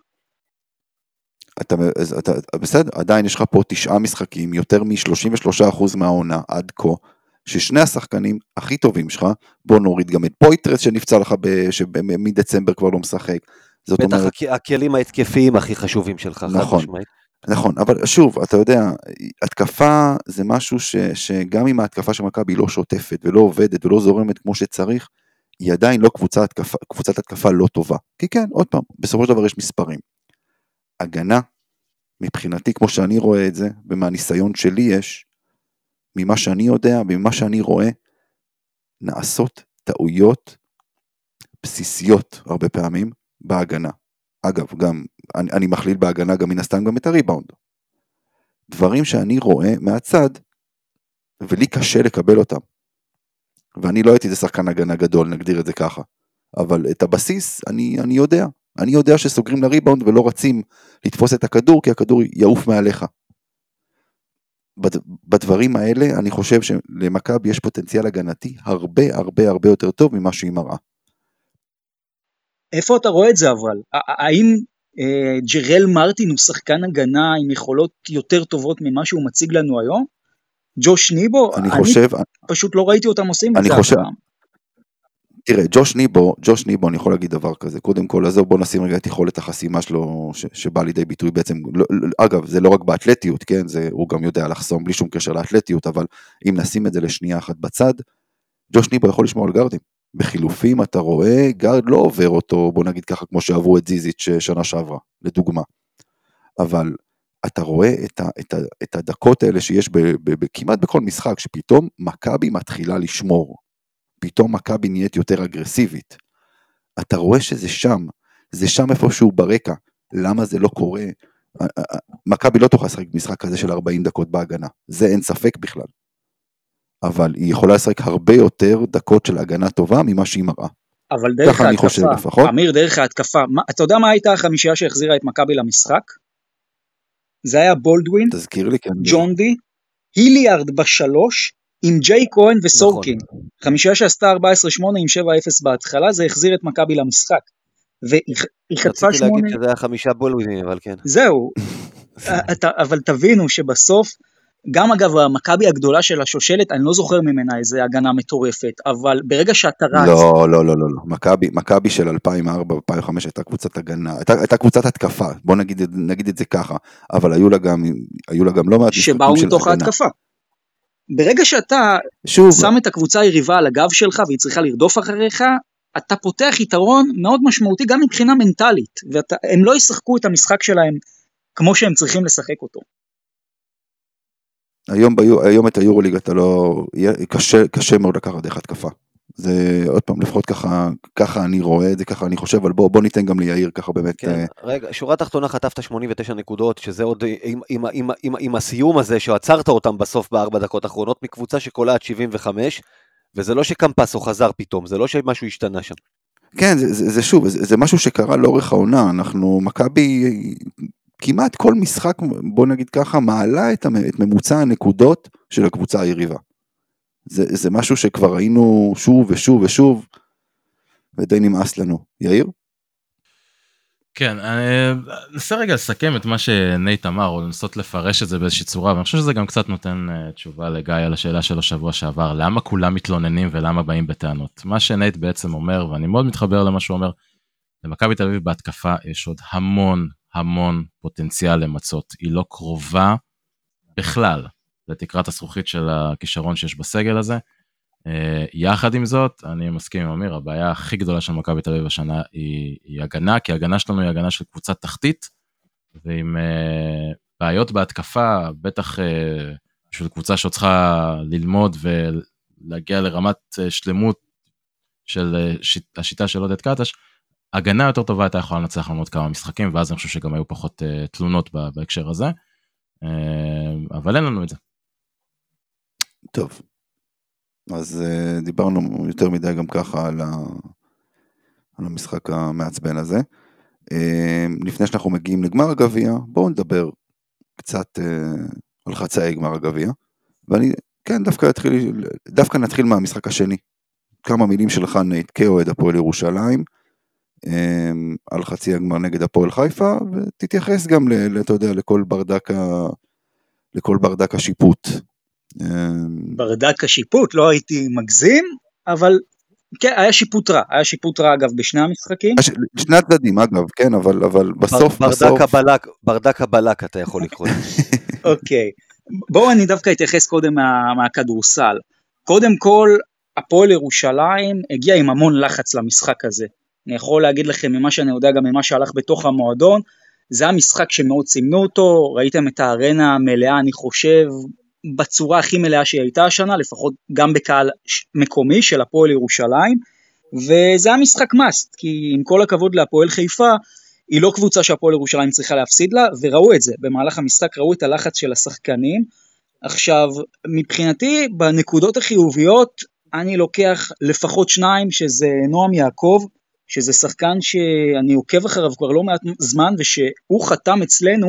אתה, אתה, בסדר, עדיין יש לך פה תשעה משחקים, יותר מ-33% מהעונה עד כה, ששני השחקנים הכי טובים שלך, בוא נוריד גם את פויטרס שנפצע לך, שמדצמבר כבר לא משחק. זאת בטח אומרת... הכלים ההתקפיים הכי חשובים שלך, נכון, נכון, אבל שוב, אתה יודע, התקפה זה משהו ש, שגם אם ההתקפה של מכבי לא שוטפת ולא עובדת ולא זורמת כמו שצריך, היא עדיין לא קבוצת התקפה, קבוצת התקפה לא טובה. כי כן, עוד פעם, בסופו של דבר יש מספרים. הגנה, מבחינתי, כמו שאני רואה את זה, ומהניסיון שלי יש, ממה שאני יודע וממה שאני רואה, נעשות טעויות בסיסיות הרבה פעמים בהגנה. אגב, גם, אני, אני מכליל בהגנה גם מן הסתם גם את הריבאונד. דברים שאני רואה מהצד, ולי קשה לקבל אותם. ואני לא הייתי איזה שחקן הגנה גדול, נגדיר את זה ככה. אבל את הבסיס, אני, אני יודע. אני יודע שסוגרים לריבאונד ולא רצים לתפוס את הכדור, כי הכדור יעוף מעליך. בד, בדברים האלה, אני חושב שלמכבי יש פוטנציאל הגנתי הרבה הרבה הרבה יותר טוב ממה שהיא מראה. איפה אתה רואה את זה אבל? האם אה, ג'רל מרטין הוא שחקן הגנה עם יכולות יותר טובות ממה שהוא מציג לנו היום? ג'וש ניבו? אני, אני חושב... פשוט לא ראיתי אותם עושים את זה חושב... תראה, ג'וש ניבו, ג'וש ניבו, אני יכול להגיד דבר כזה, קודם כל, עזוב, בוא נשים רגע את יכולת החסימה שלו, ש, שבא לידי ביטוי בעצם, לא, לא, אגב, זה לא רק באתלטיות, כן, זה, הוא גם יודע לחסום בלי שום קשר לאתלטיות, אבל אם נשים את זה לשנייה אחת בצד, ג'וש ניבו יכול לשמור על גרדים. בחילופים אתה רואה גארד לא עובר אותו, בוא נגיד ככה, כמו שעברו את זיזיץ' שנה שעברה, לדוגמה. אבל אתה רואה את, ה, את, ה, את הדקות האלה שיש ב, ב, ב, כמעט בכל משחק, שפתאום מכבי מתחילה לשמור. פתאום מכבי נהיית יותר אגרסיבית. אתה רואה שזה שם, זה שם איפשהו ברקע. למה זה לא קורה? מכבי לא תוכל לשחק משחק כזה של 40 דקות בהגנה, זה אין ספק בכלל. אבל היא יכולה לשחק הרבה יותר דקות של הגנה טובה ממה שהיא מראה. אבל דרך ההתקפה, אמיר דרך ההתקפה, מה, אתה יודע מה הייתה החמישייה שהחזירה את מכבי למשחק? זה היה בולדווין, תזכיר לי, כן. ג'ון די, היליארד בשלוש, עם ג'יי כהן וסורקין. נכון. חמישייה שעשתה 14-8 עם 7-0 בהתחלה, זה החזיר את מכבי למשחק. והיא חטפה שמונה... רציתי להגיד שזה היה חמישה בולדווינים, אבל כן. זהו, אבל תבינו שבסוף גם אגב המכבי הגדולה של השושלת, אני לא זוכר ממנה איזה הגנה מטורפת, אבל ברגע שאתה רץ... לא, לא, לא, לא, לא. מכבי, מכבי של 2004-2005 הייתה קבוצת הגנה, הייתה, הייתה קבוצת התקפה, בוא נגיד, נגיד את זה ככה, אבל היו לה גם, היו לה גם לא מעט שבאו מתוך ההתקפה. ברגע שאתה שוב, שם את הקבוצה היריבה על הגב שלך והיא צריכה לרדוף אחריך, אתה פותח יתרון מאוד משמעותי גם מבחינה מנטלית, והם לא ישחקו את המשחק שלהם כמו שהם צריכים לשחק אותו. היום, ביו, היום את היורוליג אתה לא, קשה, קשה מאוד לקחת דרך התקפה. זה עוד פעם לפחות ככה ככה אני רואה את זה ככה אני חושב אבל בוא בוא ניתן גם ליאיר ככה באמת. כן, אה... רגע שורה תחתונה חטפת 89 נקודות שזה עוד עם, עם, עם, עם, עם הסיום הזה שעצרת אותם בסוף בארבע דקות האחרונות מקבוצה שקולעת 75 וזה לא שקמפסו חזר פתאום זה לא שמשהו השתנה שם. כן זה, זה, זה שוב זה, זה משהו שקרה לאורך העונה אנחנו מכבי כמעט כל משחק, בוא נגיד ככה, מעלה את, את ממוצע הנקודות של הקבוצה היריבה. זה, זה משהו שכבר ראינו שוב ושוב ושוב, ודי נמאס לנו. יאיר? כן, אני אנסה רגע לסכם את מה שנייט אמר, או לנסות לפרש את זה באיזושהי צורה, ואני חושב שזה גם קצת נותן uh, תשובה לגיא על השאלה של השבוע שעבר, למה כולם מתלוננים ולמה באים בטענות. מה שנייט בעצם אומר, ואני מאוד מתחבר למה שהוא אומר, למכבי תל אביב בהתקפה יש עוד המון המון פוטנציאל למצות, היא לא קרובה בכלל לתקרת הזכוכית של הכישרון שיש בסגל הזה. Uh, יחד עם זאת, אני מסכים עם אמיר, הבעיה הכי גדולה של מכבי תל אביב השנה היא, היא הגנה, כי הגנה שלנו היא הגנה של קבוצת תחתית, ועם uh, בעיות בהתקפה, בטח uh, בשביל קבוצה שצריכה ללמוד ולהגיע לרמת uh, שלמות של uh, שיט, השיטה של עודד קטש, הגנה יותר טובה הייתה יכולה לנצח לנו עוד כמה משחקים, ואז אני חושב שגם היו פחות uh, תלונות בהקשר הזה, uh, אבל אין לנו את זה. טוב, אז uh, דיברנו יותר מדי גם ככה על, ה... על המשחק המעצבן הזה. Uh, לפני שאנחנו מגיעים לגמר הגביע, בואו נדבר קצת uh, על חצאי גמר הגביע, ואני, כן, דווקא, אתחיל, דווקא נתחיל מהמשחק השני. כמה מילים שלך נייט כאוהד הפועל ירושלים. אמ, על חצי הגמר נגד הפועל חיפה, ותתייחס גם, אתה יודע, לכל ברדק, ה... לכל ברדק השיפוט. אמ, ברדק השיפוט, לא הייתי מגזים, אבל כן, היה שיפוט רע, היה שיפוט רע אגב בשני המשחקים. שני הצדדים אגב, כן, אבל, אבל בסוף, ברדק בסוף... הבלק, ברדק הבלק אתה יכול לקרוא. אוקיי, בואו אני דווקא אתייחס קודם מה, מהכדורסל. קודם כל, הפועל ירושלים הגיע עם המון לחץ למשחק הזה. אני יכול להגיד לכם ממה שאני יודע גם ממה שהלך בתוך המועדון, זה המשחק שמאוד סימנו אותו, ראיתם את הארנה המלאה אני חושב בצורה הכי מלאה שהיא הייתה השנה, לפחות גם בקהל מקומי של הפועל ירושלים, וזה היה משחק מאסט, כי עם כל הכבוד להפועל חיפה, היא לא קבוצה שהפועל ירושלים צריכה להפסיד לה, וראו את זה, במהלך המשחק ראו את הלחץ של השחקנים. עכשיו, מבחינתי, בנקודות החיוביות, אני לוקח לפחות שניים, שזה נועם יעקב, שזה שחקן שאני עוקב אחריו כבר לא מעט זמן ושהוא חתם אצלנו,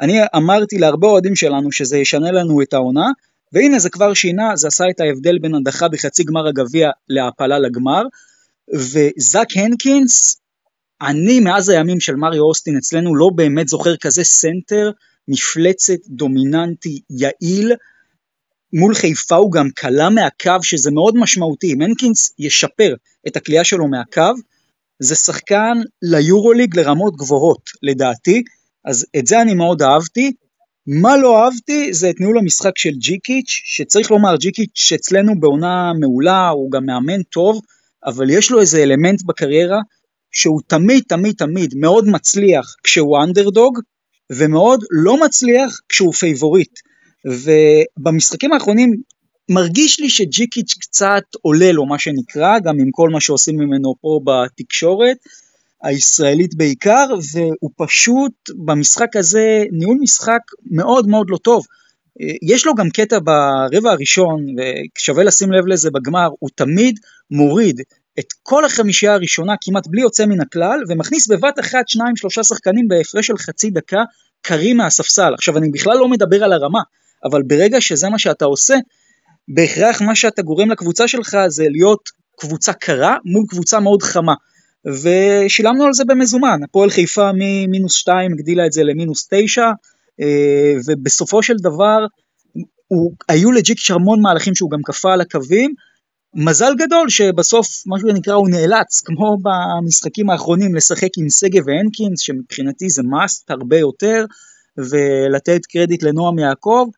אני אמרתי להרבה אוהדים שלנו שזה ישנה לנו את העונה, והנה זה כבר שינה, זה עשה את ההבדל בין הדחה בחצי גמר הגביע להעפלה לגמר, וזאק הנקינס, אני מאז הימים של מריו אוסטין אצלנו לא באמת זוכר כזה סנטר, מפלצת, דומיננטי, יעיל, מול חיפה הוא גם קלע מהקו שזה מאוד משמעותי, אם הנקינס ישפר את הקליעה שלו מהקו, זה שחקן ליורוליג לרמות גבוהות לדעתי, אז את זה אני מאוד אהבתי. מה לא אהבתי זה את ניהול המשחק של ג'יקיץ', שצריך לומר ג'יקיץ' אצלנו בעונה מעולה, הוא גם מאמן טוב, אבל יש לו איזה אלמנט בקריירה שהוא תמיד תמיד תמיד מאוד מצליח כשהוא אנדרדוג, ומאוד לא מצליח כשהוא פייבוריט. ובמשחקים האחרונים מרגיש לי שג'יקיץ' קצת עולה לו מה שנקרא, גם עם כל מה שעושים ממנו פה בתקשורת הישראלית בעיקר, והוא פשוט במשחק הזה ניהול משחק מאוד מאוד לא טוב. יש לו גם קטע ברבע הראשון, ושווה לשים לב לזה בגמר, הוא תמיד מוריד את כל החמישייה הראשונה כמעט בלי יוצא מן הכלל, ומכניס בבת אחת שניים שלושה שחקנים בהפרש של חצי דקה קרים מהספסל. עכשיו אני בכלל לא מדבר על הרמה, אבל ברגע שזה מה שאתה עושה, בהכרח מה שאתה גורם לקבוצה שלך זה להיות קבוצה קרה מול קבוצה מאוד חמה. ושילמנו על זה במזומן, הפועל חיפה ממינוס 2 הגדילה את זה למינוס 9, אה, ובסופו של דבר הוא, היו לג'יקיץ' המון מהלכים שהוא גם כפה על הקווים, מזל גדול שבסוף מה שנקרא הוא נאלץ, כמו במשחקים האחרונים, לשחק עם שגב והנקינס, שמבחינתי זה must הרבה יותר, ולתת קרדיט לנועם יעקב,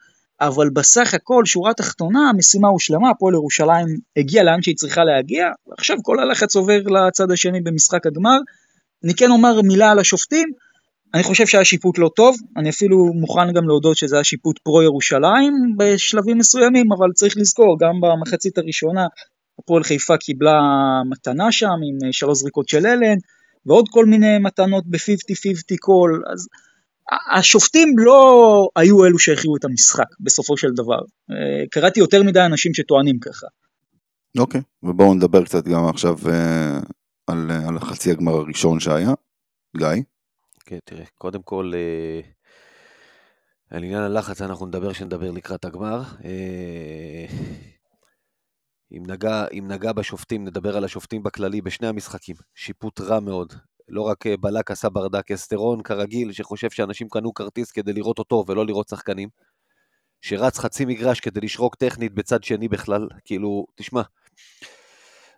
אבל בסך הכל, שורה תחתונה, המשימה הושלמה, הפועל ירושלים הגיעה לאן שהיא צריכה להגיע, ועכשיו כל הלחץ עובר לצד השני במשחק הגמר. אני כן אומר מילה על השופטים, אני חושב שהיה שיפוט לא טוב, אני אפילו מוכן גם להודות שזה היה שיפוט פרו ירושלים בשלבים מסוימים, אבל צריך לזכור, גם במחצית הראשונה הפועל חיפה קיבלה מתנה שם עם שלוש זריקות של אלן, ועוד כל מיני מתנות ב-50-50 קול, אז השופטים לא היו אלו שהכריעו את המשחק בסופו של דבר. אה, קראתי יותר מדי אנשים שטוענים ככה. אוקיי, okay, ובואו נדבר קצת גם עכשיו אה, על, אה, על החצי הגמר הראשון שהיה. גיא? כן, תראה, קודם כל, על עניין הלחץ אנחנו נדבר כשנדבר לקראת הגמר. אם נגע, אם נגע בשופטים, נדבר על השופטים בכללי בשני המשחקים. שיפוט רע מאוד. לא רק אה, בלק עשה ברדק, אסטרון כרגיל, שחושב שאנשים קנו כרטיס כדי לראות אותו ולא לראות שחקנים. שרץ חצי מגרש כדי לשרוק טכנית בצד שני בכלל, כאילו, תשמע,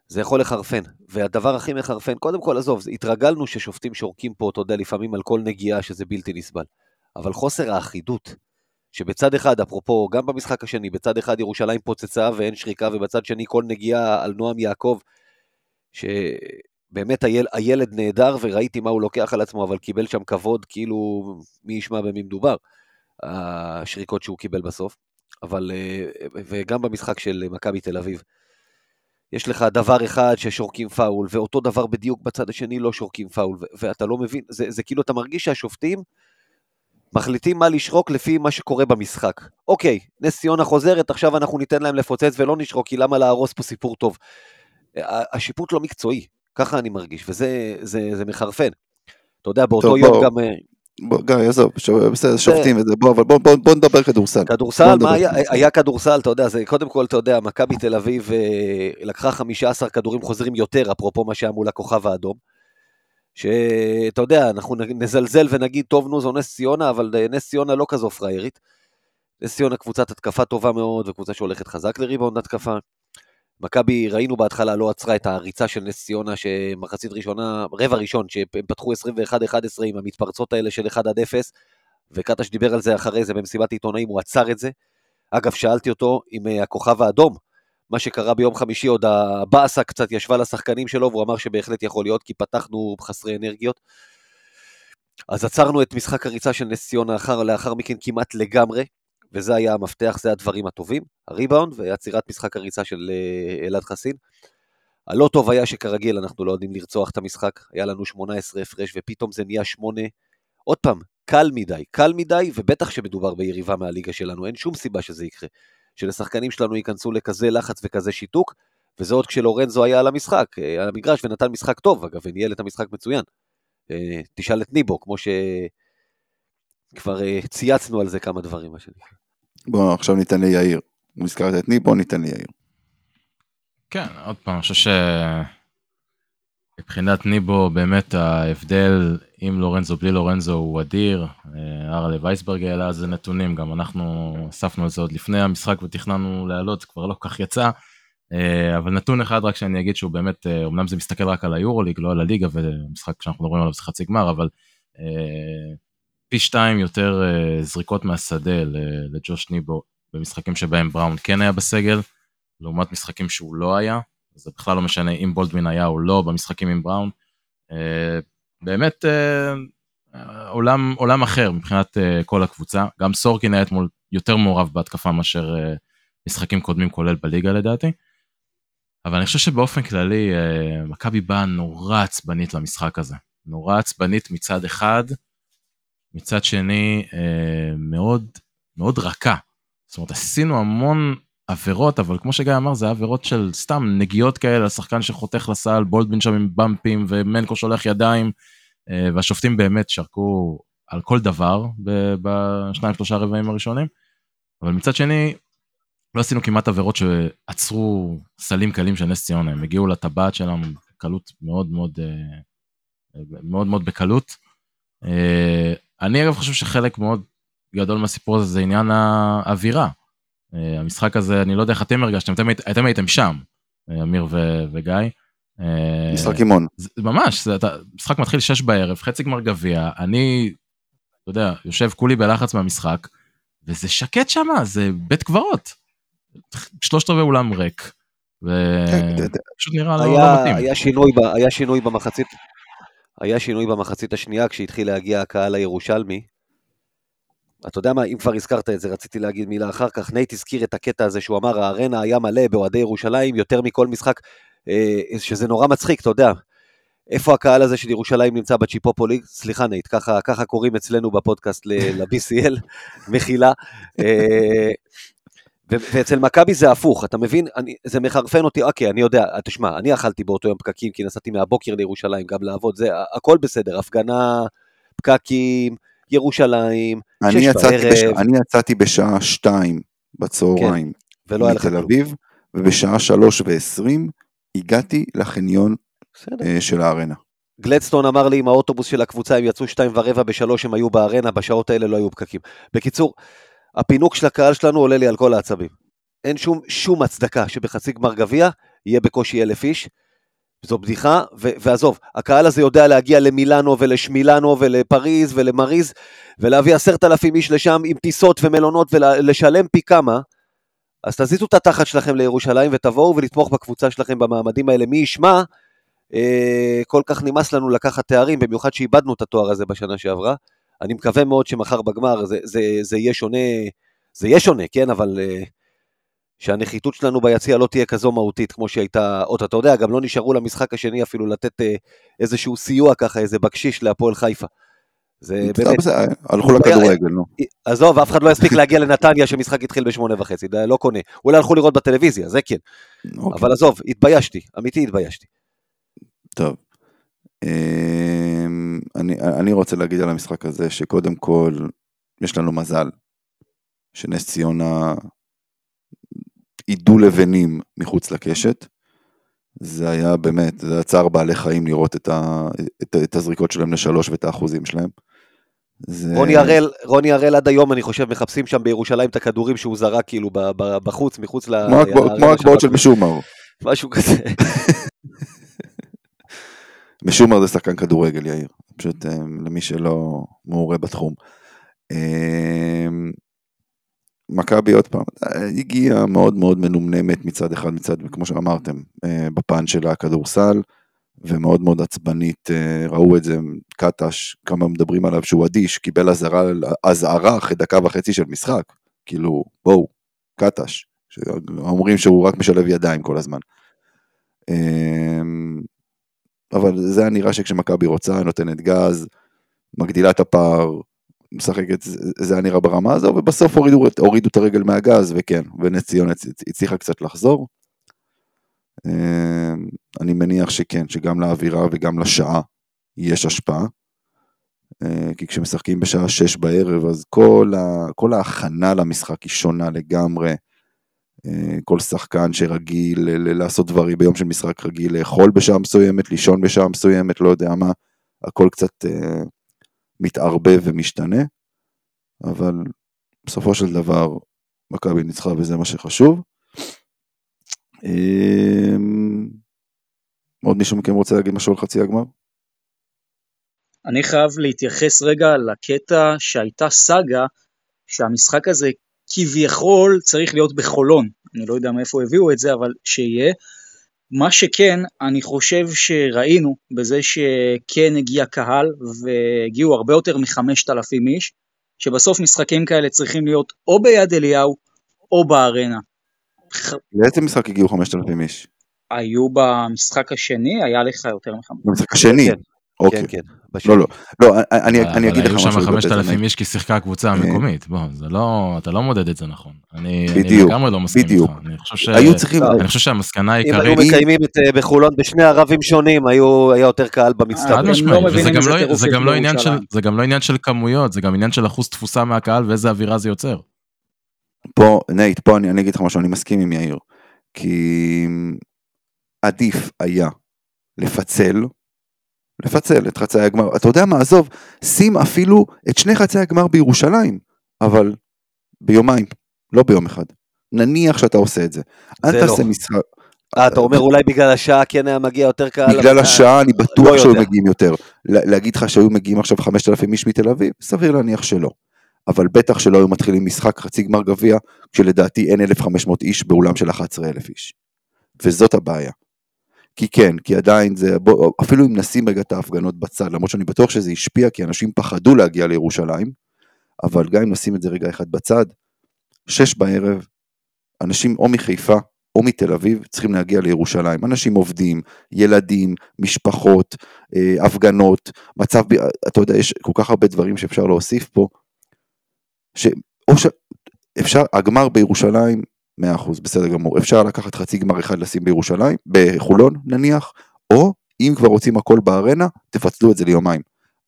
זה יכול לחרפן. והדבר הכי מחרפן, קודם כל, עזוב, התרגלנו ששופטים שורקים פה, אתה יודע, לפעמים על כל נגיעה שזה בלתי נסבל. אבל חוסר האחידות, שבצד אחד, אפרופו, גם במשחק השני, בצד אחד ירושלים פוצצה ואין שריקה, ובצד שני כל נגיעה על נועם יעקב, שבאמת היל, הילד נהדר וראיתי מה הוא לוקח על עצמו, אבל קיבל שם כבוד, כאילו, מי ישמע במי מדובר, השריקות שהוא קיבל בסוף. אבל, אה, וגם במשחק של מכבי תל אביב. יש לך דבר אחד ששורקים פאול, ואותו דבר בדיוק בצד השני לא שורקים פאול, ואתה לא מבין, זה, זה כאילו אתה מרגיש שהשופטים מחליטים מה לשרוק לפי מה שקורה במשחק. אוקיי, נס ציונה חוזרת, עכשיו אנחנו ניתן להם לפוצץ ולא נשרוק, כי למה להרוס פה סיפור טוב? השיפוט לא מקצועי, ככה אני מרגיש, וזה זה, זה מחרפן. אתה יודע, באותו טוב, יום בוא. גם... אה, בוא, גיא, עזוב, בסדר, שופטים את זה, בוא, אבל בוא, בוא, בוא נדבר כדורסל. כדורסל, מה היה? היה כדורסל, אתה יודע, זה קודם כל, אתה יודע, מכבי תל אביב אה, לקחה 15 כדורים חוזרים יותר, אפרופו מה שהיה מול הכוכב האדום. שאתה יודע, אנחנו נזלזל ונגיד, טוב, נו, זו נס ציונה, אבל אה, נס ציונה לא כזו פריירית. נס ציונה קבוצת התקפה טובה מאוד, וקבוצה שהולכת חזק לריבאונד התקפה. מכבי, ראינו בהתחלה, לא עצרה את הריצה של נס ציונה, שמחצית ראשונה, רבע ראשון, שהם פתחו 21-11 עם המתפרצות האלה של 1 עד 0, וקטש דיבר על זה אחרי זה במסיבת עיתונאים, הוא עצר את זה. אגב, שאלתי אותו עם אה, הכוכב האדום, מה שקרה ביום חמישי, עוד הבאסה קצת ישבה לשחקנים שלו, והוא אמר שבהחלט יכול להיות, כי פתחנו חסרי אנרגיות. אז עצרנו את משחק הריצה של נס ציונה לאחר מכן כמעט לגמרי, וזה היה המפתח, זה הדברים הטובים, הריבאונד ועצירת משחק הריצה של אה, אלעד חסין. הלא טוב היה שכרגיל אנחנו לא יודעים לרצוח את המשחק, היה לנו 18 הפרש ופתאום זה נהיה 8. עוד פעם, קל מדי, קל מדי, ובטח שמדובר ביריבה מהליגה שלנו, אין שום סיבה שזה יקרה. שלשחקנים שלנו ייכנסו לכזה לחץ וכזה שיתוק, וזה עוד כשלורנזו היה על המשחק, אה, על המגרש ונתן משחק טוב, אגב, וניהל את המשחק מצוין. אה, תשאל את ניבו, כמו שכבר צייצנו על זה כמה דברים, מה שנקרא. בוא עכשיו ניתן ליאיר. נזכרת את ניבו, ניתן ליאיר. כן, עוד פעם, אני חושב שמבחינת ניבו באמת ההבדל עם לורנזו בלי לורנזו הוא אדיר. ארלה וייסברג העלה על זה נתונים, גם אנחנו אספנו על זה עוד לפני המשחק ותכננו להעלות, כבר לא כל כך יצא. אבל נתון אחד רק שאני אגיד שהוא באמת, אמנם זה מסתכל רק על היורוליג, לא על הליגה, ומשחק שאנחנו מדברים עליו זה חצי גמר, אבל פי שתיים יותר זריקות מהשדה לג'וש ניבו במשחקים שבהם בראון כן היה בסגל, לעומת משחקים שהוא לא היה, זה בכלל לא משנה אם בולדווין היה או לא במשחקים עם בראון. אה, באמת אה, עולם, עולם אחר מבחינת אה, כל הקבוצה, גם סורקין היה אתמול יותר מעורב בהתקפה מאשר משחקים קודמים כולל בליגה לדעתי. אבל אני חושב שבאופן כללי מכבי באה נורא עצבנית למשחק הזה. נורא עצבנית מצד אחד, מצד שני מאוד מאוד רכה. זאת אומרת, עשינו המון עבירות, אבל כמו שגיא אמר, זה עבירות של סתם נגיעות כאלה, השחקן שחותך לסל, בולדבין שם עם במפים, ומנקו שולח ידיים, אה, והשופטים באמת שרקו על כל דבר בשניים שלושה רבעים הראשונים. אבל מצד שני, לא עשינו כמעט עבירות שעצרו סלים קלים של נס ציונה, הם הגיעו לטבעת שלנו בקלות מאוד מאוד, אה, מאוד מאוד בקלות. אני אגב חושב שחלק מאוד גדול מהסיפור הזה זה עניין האווירה. אה, המשחק הזה, אני לא יודע איך אתם הרגשתם, אתם, אתם הייתם שם, אה, אמיר ו, וגיא. אה, משחק אימון. ממש, זה, אתה, משחק מתחיל 6 בערב, חצי גמר גביע, אני, אתה יודע, יושב כולי בלחץ מהמשחק, וזה שקט שם, זה בית קברות. שלושת רבעי אולם ריק. ופשוט נראה לא, היה, לא מתאים. היה שינוי, היה שינוי במחצית, היה שינוי במחצית השנייה כשהתחיל להגיע הקהל הירושלמי. אתה יודע מה, אם כבר הזכרת את זה, רציתי להגיד מילה אחר כך. נייט הזכיר את הקטע הזה שהוא אמר, הארנה היה מלא באוהדי ירושלים יותר מכל משחק, אה, שזה נורא מצחיק, אתה יודע. איפה הקהל הזה של ירושלים נמצא בצ'יפופולי? סליחה נייט, ככה, ככה קוראים אצלנו בפודקאסט ל-BCL, מחילה. ואצל מכבי זה הפוך, אתה מבין? אני, זה מחרפן אותי, אוקיי, אני יודע, תשמע, אני אכלתי באותו יום פקקים, כי נסעתי מהבוקר לירושלים גם לעבוד, זה, הכל בסדר, הפגנה, פקקים, ירושלים, אני שש בערב, בש... אני יצאתי בשעה שתיים בצהריים ולא היה לך מתל. אביב, ובשעה שלוש ועשרים הגעתי לחניון בסדר. אה, של הארנה. גלדסטון אמר לי עם האוטובוס של הקבוצה, הם יצאו שתיים ורבע בשלוש, הם היו בארנה, בשעות האלה לא היו פקקים. בקיצור, הפינוק של הקהל שלנו עולה לי על כל העצבים. אין שום, שום הצדקה שבחצי גמר גביע יהיה בקושי אלף איש. זו בדיחה, ו- ועזוב, הקהל הזה יודע להגיע למילאנו ולשמילאנו ולפריז ולמריז, ולהביא עשרת אלפים איש לשם עם טיסות ומלונות ולשלם פי כמה, אז תזיזו את התחת שלכם לירושלים ותבואו ולתמוך בקבוצה שלכם במעמדים האלה. מי ישמע, אה, כל כך נמאס לנו לקחת תארים, במיוחד שאיבדנו את התואר הזה בשנה שעברה. אני מקווה מאוד שמחר בגמר זה, זה, זה יהיה שונה, זה יהיה שונה, כן, אבל אה, שהנחיתות שלנו ביציע לא תהיה כזו מהותית כמו שהייתה, עוד אתה יודע, גם לא נשארו למשחק השני אפילו לתת אה, איזשהו סיוע ככה, איזה בקשיש להפועל חיפה. זה באמת, הלכו לכדורגל, נו. עזוב, אף אחד לא יספיק להגיע לנתניה שמשחק התחיל בשמונה וחצי, לא קונה. אולי הלכו לראות בטלוויזיה, זה כן. אוקיי, אבל עזוב, התביישתי, אמיתי התביישתי. טוב. אני, אני רוצה להגיד על המשחק הזה שקודם כל יש לנו מזל שנס ציונה עידו לבנים מחוץ לקשת. זה היה באמת, זה היה צער בעלי חיים לראות את, ה, את, את הזריקות שלהם לשלוש ואת האחוזים שלהם. זה... רוני הראל, רוני הראל עד היום, אני חושב, מחפשים שם בירושלים את הכדורים שהוא זרק כאילו בחוץ, מחוץ ל... כמו הגבוהות של משומר. משהו כזה. משומר זה שחקן כדורגל יאיר, פשוט אה, למי שלא מעורה בתחום. אה, מכבי עוד פעם, אה, הגיעה מאוד מאוד מנומנמת מצד אחד, מצד, כמו שאמרתם, בפן של הכדורסל, ומאוד מאוד עצבנית, ראו את זה, קטש, כמה מדברים עליו שהוא אדיש, קיבל אזהרה אחרי דקה וחצי של משחק, כאילו, בואו, קטש, אומרים שהוא רק משלב ידיים כל הזמן. אבל זה היה נראה שכשמכבי רוצה, נותנת גז, מגדילה את הפער, משחקת, זה היה נראה ברמה הזו, ובסוף הורידו, הורידו את הרגל מהגז, וכן, ונס הצ- הצליחה קצת לחזור. אה, אני מניח שכן, שגם לאווירה וגם לשעה יש השפעה. אה, כי כשמשחקים בשעה שש בערב, אז כל, ה, כל ההכנה למשחק היא שונה לגמרי. אה, כל שחקן שרגיל לעשות דברים ביום של משחק רגיל, לאכול בשעה מסוימת, לישון בשעה מסוימת, לא יודע מה, הכל קצת אה, מתערבב ומשתנה, אבל בסופו של דבר מכבי ניצחה וזה מה שחשוב. אה, עוד מישהו מכם רוצה להגיד משהו על חצי הגמר? אני חייב להתייחס רגע לקטע שהייתה סאגה שהמשחק הזה כביכול צריך להיות בחולון. אני לא יודע מאיפה הביאו את זה, אבל שיהיה. מה שכן, אני חושב שראינו בזה שכן הגיע קהל והגיעו הרבה יותר מחמשת אלפים איש, שבסוף משחקים כאלה צריכים להיות או ביד אליהו או בארנה. לאיזה משחק הגיעו 5,000 איש? היו במשחק השני, היה לך יותר מחמש. במשחק השני? כן, אוקיי. כן, כן. בשני. לא, לא, לא, אני, אני אגיד לך משהו. אבל היו שם לגבי זה, 5,000 נגיד. איש כי שיחקה הקבוצה המקומית, בוא, זה לא, אתה לא מודד את זה נכון. אני אני בדיוק, לגמרי לא מסכים בדיוק. איתך. אני חושב ש- היו צריכים, אני חושב שהמסקנה אם היו העיקרית... מקיימים את אה, בחולון בשני ערבים שונים, היו- היה יותר קהל חד במצטבר. אתם לא משמעית, וזה לא- לא גם לא עניין של כמויות, זה גם עניין של אחוז תפוסה מהקהל ואיזה אווירה זה יוצר. פה, נייט, פה אני, אני אגיד לך משהו, אני מסכים עם יאיר. כי עדיף היה לפצל, לפצל את חצי הגמר. אתה יודע מה, עזוב, שים אפילו את שני חצי הגמר בירושלים, אבל ביומיים, לא ביום אחד. נניח שאתה עושה את זה. אל לא. תעשה משחק. אה, אתה אומר אולי בגלל השעה כן היה מגיע יותר קהל? בגלל השעה אני לא בטוח שהיו. מגיעים יותר. לה- להגיד לך שהיו מגיעים עכשיו 5,000 איש מתל אביב? סביר להניח שלא. אבל בטח שלא היו מתחילים משחק חצי גמר גביע, כשלדעתי אין 1,500 איש באולם של 11,000 איש. וזאת הבעיה. כי כן, כי עדיין זה, בוא, אפילו אם נשים רגע את ההפגנות בצד, למרות שאני בטוח שזה השפיע, כי אנשים פחדו להגיע לירושלים, אבל גם אם נשים את זה רגע אחד בצד, שש בערב, אנשים או מחיפה או מתל אביב צריכים להגיע לירושלים. אנשים עובדים, ילדים, משפחות, אה, הפגנות, מצב, אתה יודע, יש כל כך הרבה דברים שאפשר להוסיף פה, שאו ש... אפשר, הגמר בירושלים, 100% בסדר גמור, אפשר לקחת חצי גמר אחד לשים בירושלים, בחולון נניח, או אם כבר רוצים הכל בארנה, תפצלו את זה ליומיים.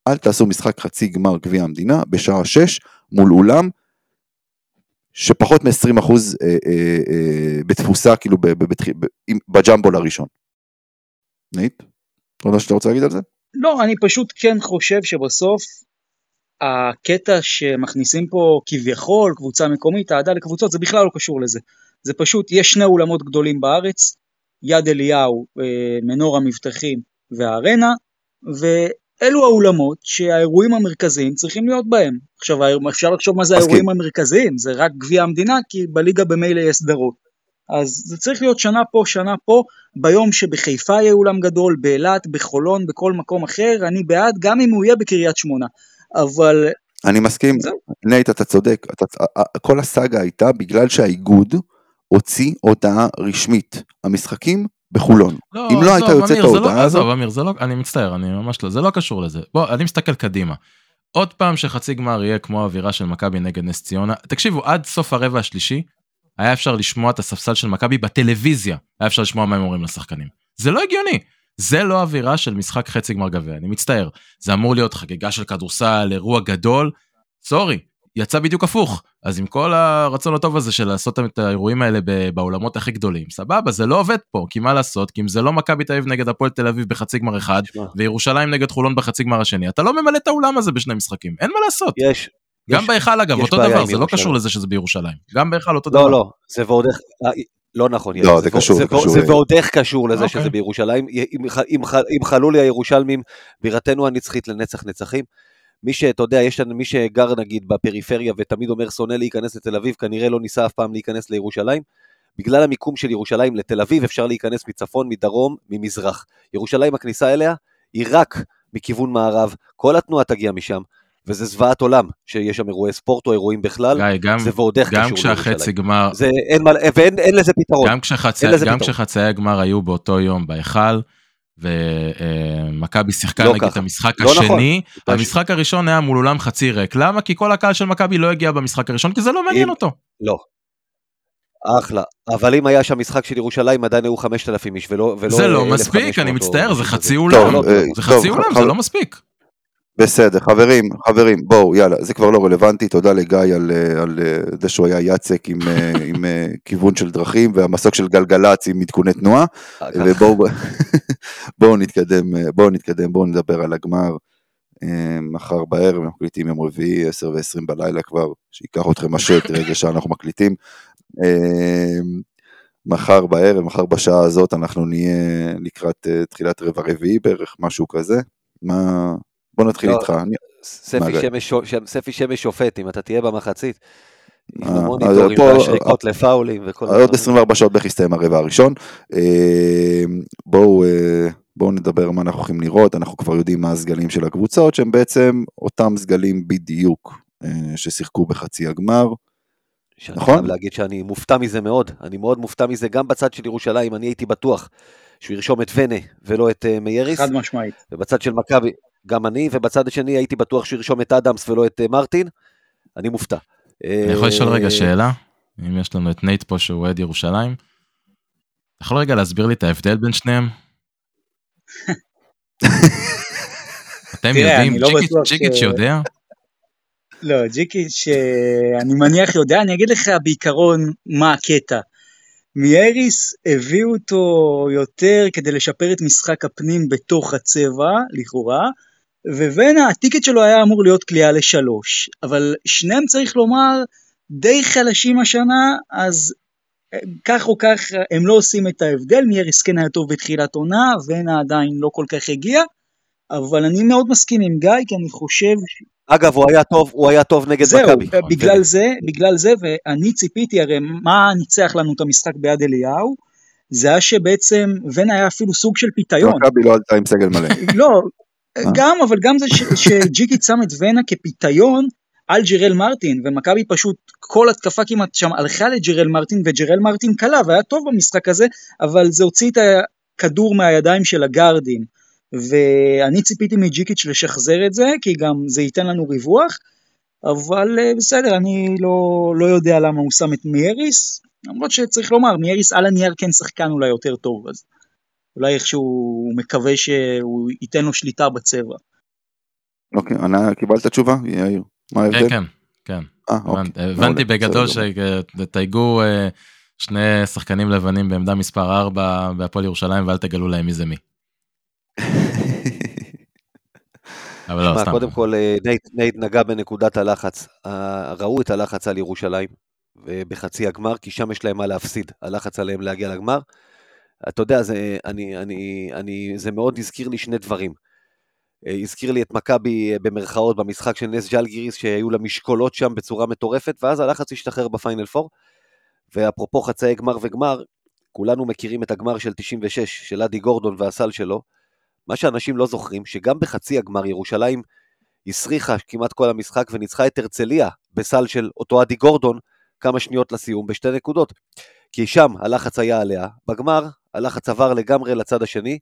אל תעשו משחק חצי גמר גביע המדינה בשעה 6 מול אולם שפחות מ-20% אה, אה, אה, בתפוסה, כאילו ב- ב- בתח- ב- עם- בג'מבו לראשון. נית? עוד משהו שאתה רוצה להגיד על זה? לא, אני פשוט כן חושב שבסוף הקטע שמכניסים פה כביכול קבוצה מקומית, אהדה לקבוצות, זה בכלל לא קשור לזה. זה פשוט, יש שני אולמות גדולים בארץ, יד אליהו, אה, מנור המבטחים והארנה, ואלו האולמות שהאירועים המרכזיים צריכים להיות בהם. עכשיו, אפשר לחשוב מה זה. האירועים המרכזיים, זה רק גביע המדינה, כי בליגה במילא יש סדרות. אז זה צריך להיות שנה פה, שנה פה, ביום שבחיפה יהיה אולם גדול, באילת, בחולון, בכל מקום אחר, אני בעד, גם אם הוא יהיה בקריית שמונה. אבל אני מסכים. נייט אתה צודק, אתה, כל הסאגה הייתה בגלל שהאיגוד הוציא הודעה רשמית, המשחקים בחולון. לא, אם לא עזוב, הייתה יוצאת ההודעה לא, הזאת- עזוב, אמיר, זה לא, אני מצטער, אני ממש לא, זה לא קשור לזה. בוא, אני מסתכל קדימה. עוד פעם שחצי גמר יהיה כמו האווירה של מכבי נגד נס ציונה. תקשיבו, עד סוף הרבע השלישי, היה אפשר לשמוע את הספסל של מכבי בטלוויזיה, היה אפשר לשמוע מה הם אומרים לשחקנים. זה לא הגיוני. זה לא אווירה של משחק חצי גמר גביע, אני מצטער. זה אמור להיות חגיגה של כדורסל, אירוע גדול. סורי, יצא בדיוק הפוך. אז עם כל הרצון הטוב הזה של לעשות את האירועים האלה ב- באולמות הכי גדולים, סבבה, זה לא עובד פה, כי מה לעשות? כי אם זה לא מכבי תל אביב נגד הפועל תל אביב בחצי גמר אחד, תשמע, וירושלים נגד חולון בחצי גמר השני, אתה לא ממלא את האולם הזה בשני משחקים, אין מה לעשות. יש, גם בהיכל אגב, אותו דבר, זה לא. קשור לזה שזה בירושלים. גם בהיכל אותו דבר. לא, לא, זה ועוד איך, אה, לא נכון, לא, זה ועוד- קשור, זה קשור, זה. ועוד איך קשור לזה אוקיי. שזה בירושלים, אם אם אם חלו לי הירושלמים, בירתנו הנצחית לנצח נצחים. מי שאתה יודע, יש מי שגר נגיד בפריפריה ותמיד אומר שונא להיכנס לתל אביב, כנראה לא ניסה אף פעם להיכנס לירושלים. בגלל המיקום של ירושלים לתל אביב אפשר להיכנס מצפון, מדרום, ממזרח. ירושלים הכניסה אליה היא רק מכיוון מערב, כל התנועה תגיע משם, וזה זוועת עולם, שיש שם אירועי ספורט או אירועים בכלל, גיא, גם, זה ועוד איך גם קשור כשהחצי לירושלים. גמר, זה אין מה, ואין אין לזה פתרון. גם כשחצי- גם פתרון. כשחצאי הגמר היו באותו יום בהיכל, ומכבי שיחקה לא נגיד את ככה. המשחק לא נכון. השני, פשוט- המשחק הראשון היה מול אולם חצי ריק. למה? כי כל הקהל של מכבי לא הגיע במשחק הראשון, כי זה לא מעניין אם- אותו. לא. אחלה. אבל אם היה שם משחק של ירושלים, עדיין היו 5,000 איש ולא... ולא זה לא 1,500 מספיק, אני מצטער, זה משהו חצי. אולם. אה, זה חצי אולם, זה לא מספיק. בסדר, חברים, חברים, בואו, יאללה, זה כבר לא רלוונטי, תודה לגיא על, אה, על אה, זה שהוא היה יצק עם, אה, עם כיוון של דרכים והמסוק של גלגלצ עם עדכוני תנועה. ובואו בואו נתקדם, בואו נתקדם, בואו נדבר על הגמר. מחר בערב, אנחנו מקליטים יום רביעי, 10 ו-20 בלילה כבר, שייקח אתכם השט, רגע שאנחנו מקליטים. מחר בערב, מחר בשעה הזאת, אנחנו נהיה לקראת תחילת רבע רביעי בערך, משהו כזה. מה... בוא נתחיל לא, איתך. אני- ספי שמש שם- ספי שמש שופט, אם אתה תהיה במחצית. עם אה, והשריקות לפאולים וכל עוד הדברים. 24 שעות בערך יסתיים הרבע הראשון. אה, בואו אה, בואו נדבר מה אנחנו הולכים לראות, אנחנו כבר יודעים מה הסגלים של הקבוצות, שהם בעצם אותם סגלים בדיוק אה, ששיחקו בחצי הגמר. שאני נכון? חייב להגיד שאני מופתע מזה מאוד, אני מאוד מופתע מזה, גם בצד של ירושלים, אני הייתי בטוח שהוא ירשום את ונה ולא את אה, מייריס, חד משמעית. ובצד של מכבי, גם אני, ובצד השני הייתי בטוח שהוא ירשום את אדמס ולא את אה, מרטין, אני מופתע. אני יכול לשאול אה, רגע שאלה? אם יש לנו את נייט פה שהוא אוהד ירושלים. אתה יכול רגע להסביר לי את ההבדל בין שניהם? אתם יודעים? לא ג'יקיץ'- יודע? לא, ג'יקיץ', אה, אני מניח יודע, אני אגיד לך בעיקרון מה הקטע. מייריס הביאו אותו יותר כדי לשפר את משחק הפנים בתוך הצבע, לכאורה, וונה, הטיקט שלו היה אמור להיות קליעה לשלוש, אבל שניהם צריך לומר די חלשים השנה, אז כך או כך הם לא עושים את ההבדל, מייריס כן היה טוב בתחילת עונה, ונה עדיין לא כל כך הגיע, אבל אני מאוד מסכים עם גיא, כי אני חושב... אגב, הוא היה טוב, הוא היה טוב נגד מכבי. זהו, בגלל זה, בגלל זה, ואני ציפיתי, הרי מה ניצח לנו את המשחק ביד אליהו? זה היה שבעצם ונה היה אפילו סוג של פיתיון. מכבי לא עלתה עם סגל מלא. לא, גם, אבל גם זה שג'יקי שם את ונה כפיתיון על ג'רל מרטין, ומכבי פשוט כל התקפה כמעט שם הלכה לג'רל מרטין, וג'רל מרטין קלה, והיה טוב במשחק הזה, אבל זה הוציא את הכדור מהידיים של הגארדים. ואני ציפיתי מג'יקיץ' לשחזר את זה, כי גם זה ייתן לנו ריווח, אבל אה, בסדר, אני לא, לא יודע למה הוא שם את מייריס, למרות שצריך לומר, מייריס על הנייר כן שחקן אולי יותר טוב, אז אולי איכשהו הוא מקווה שהוא ייתן לו שליטה בצבע. אוקיי, ענה, קיבלת תשובה, יאיר? מה ההבדל? כן, כן, כן. אה, אוקיי. הבנתי בגדול שתתייגו אה, שני שחקנים לבנים בעמדה מספר 4 בהפועל ירושלים ואל תגלו להם מי זה מי. אבל לא, סתם. קודם כל, אה, נייט, נייט נגע בנקודת הלחץ. ראו את הלחץ על ירושלים בחצי הגמר, כי שם יש להם מה להפסיד, הלחץ עליהם להגיע לגמר. אתה יודע, זה, אני, אני, אני, זה מאוד הזכיר לי שני דברים. אה, הזכיר לי את מכבי אה, במרכאות במשחק של נס ג'לגיריס, שהיו לה משקולות שם בצורה מטורפת, ואז הלחץ השתחרר בפיינל פור. ואפרופו חצאי גמר וגמר, כולנו מכירים את הגמר של 96, של אדי גורדון והסל שלו. מה שאנשים לא זוכרים, שגם בחצי הגמר ירושלים הסריחה כמעט כל המשחק וניצחה את הרצליה בסל של אותו אדי גורדון כמה שניות לסיום בשתי נקודות. כי שם הלחץ היה עליה, בגמר הלחץ עבר לגמרי לצד השני,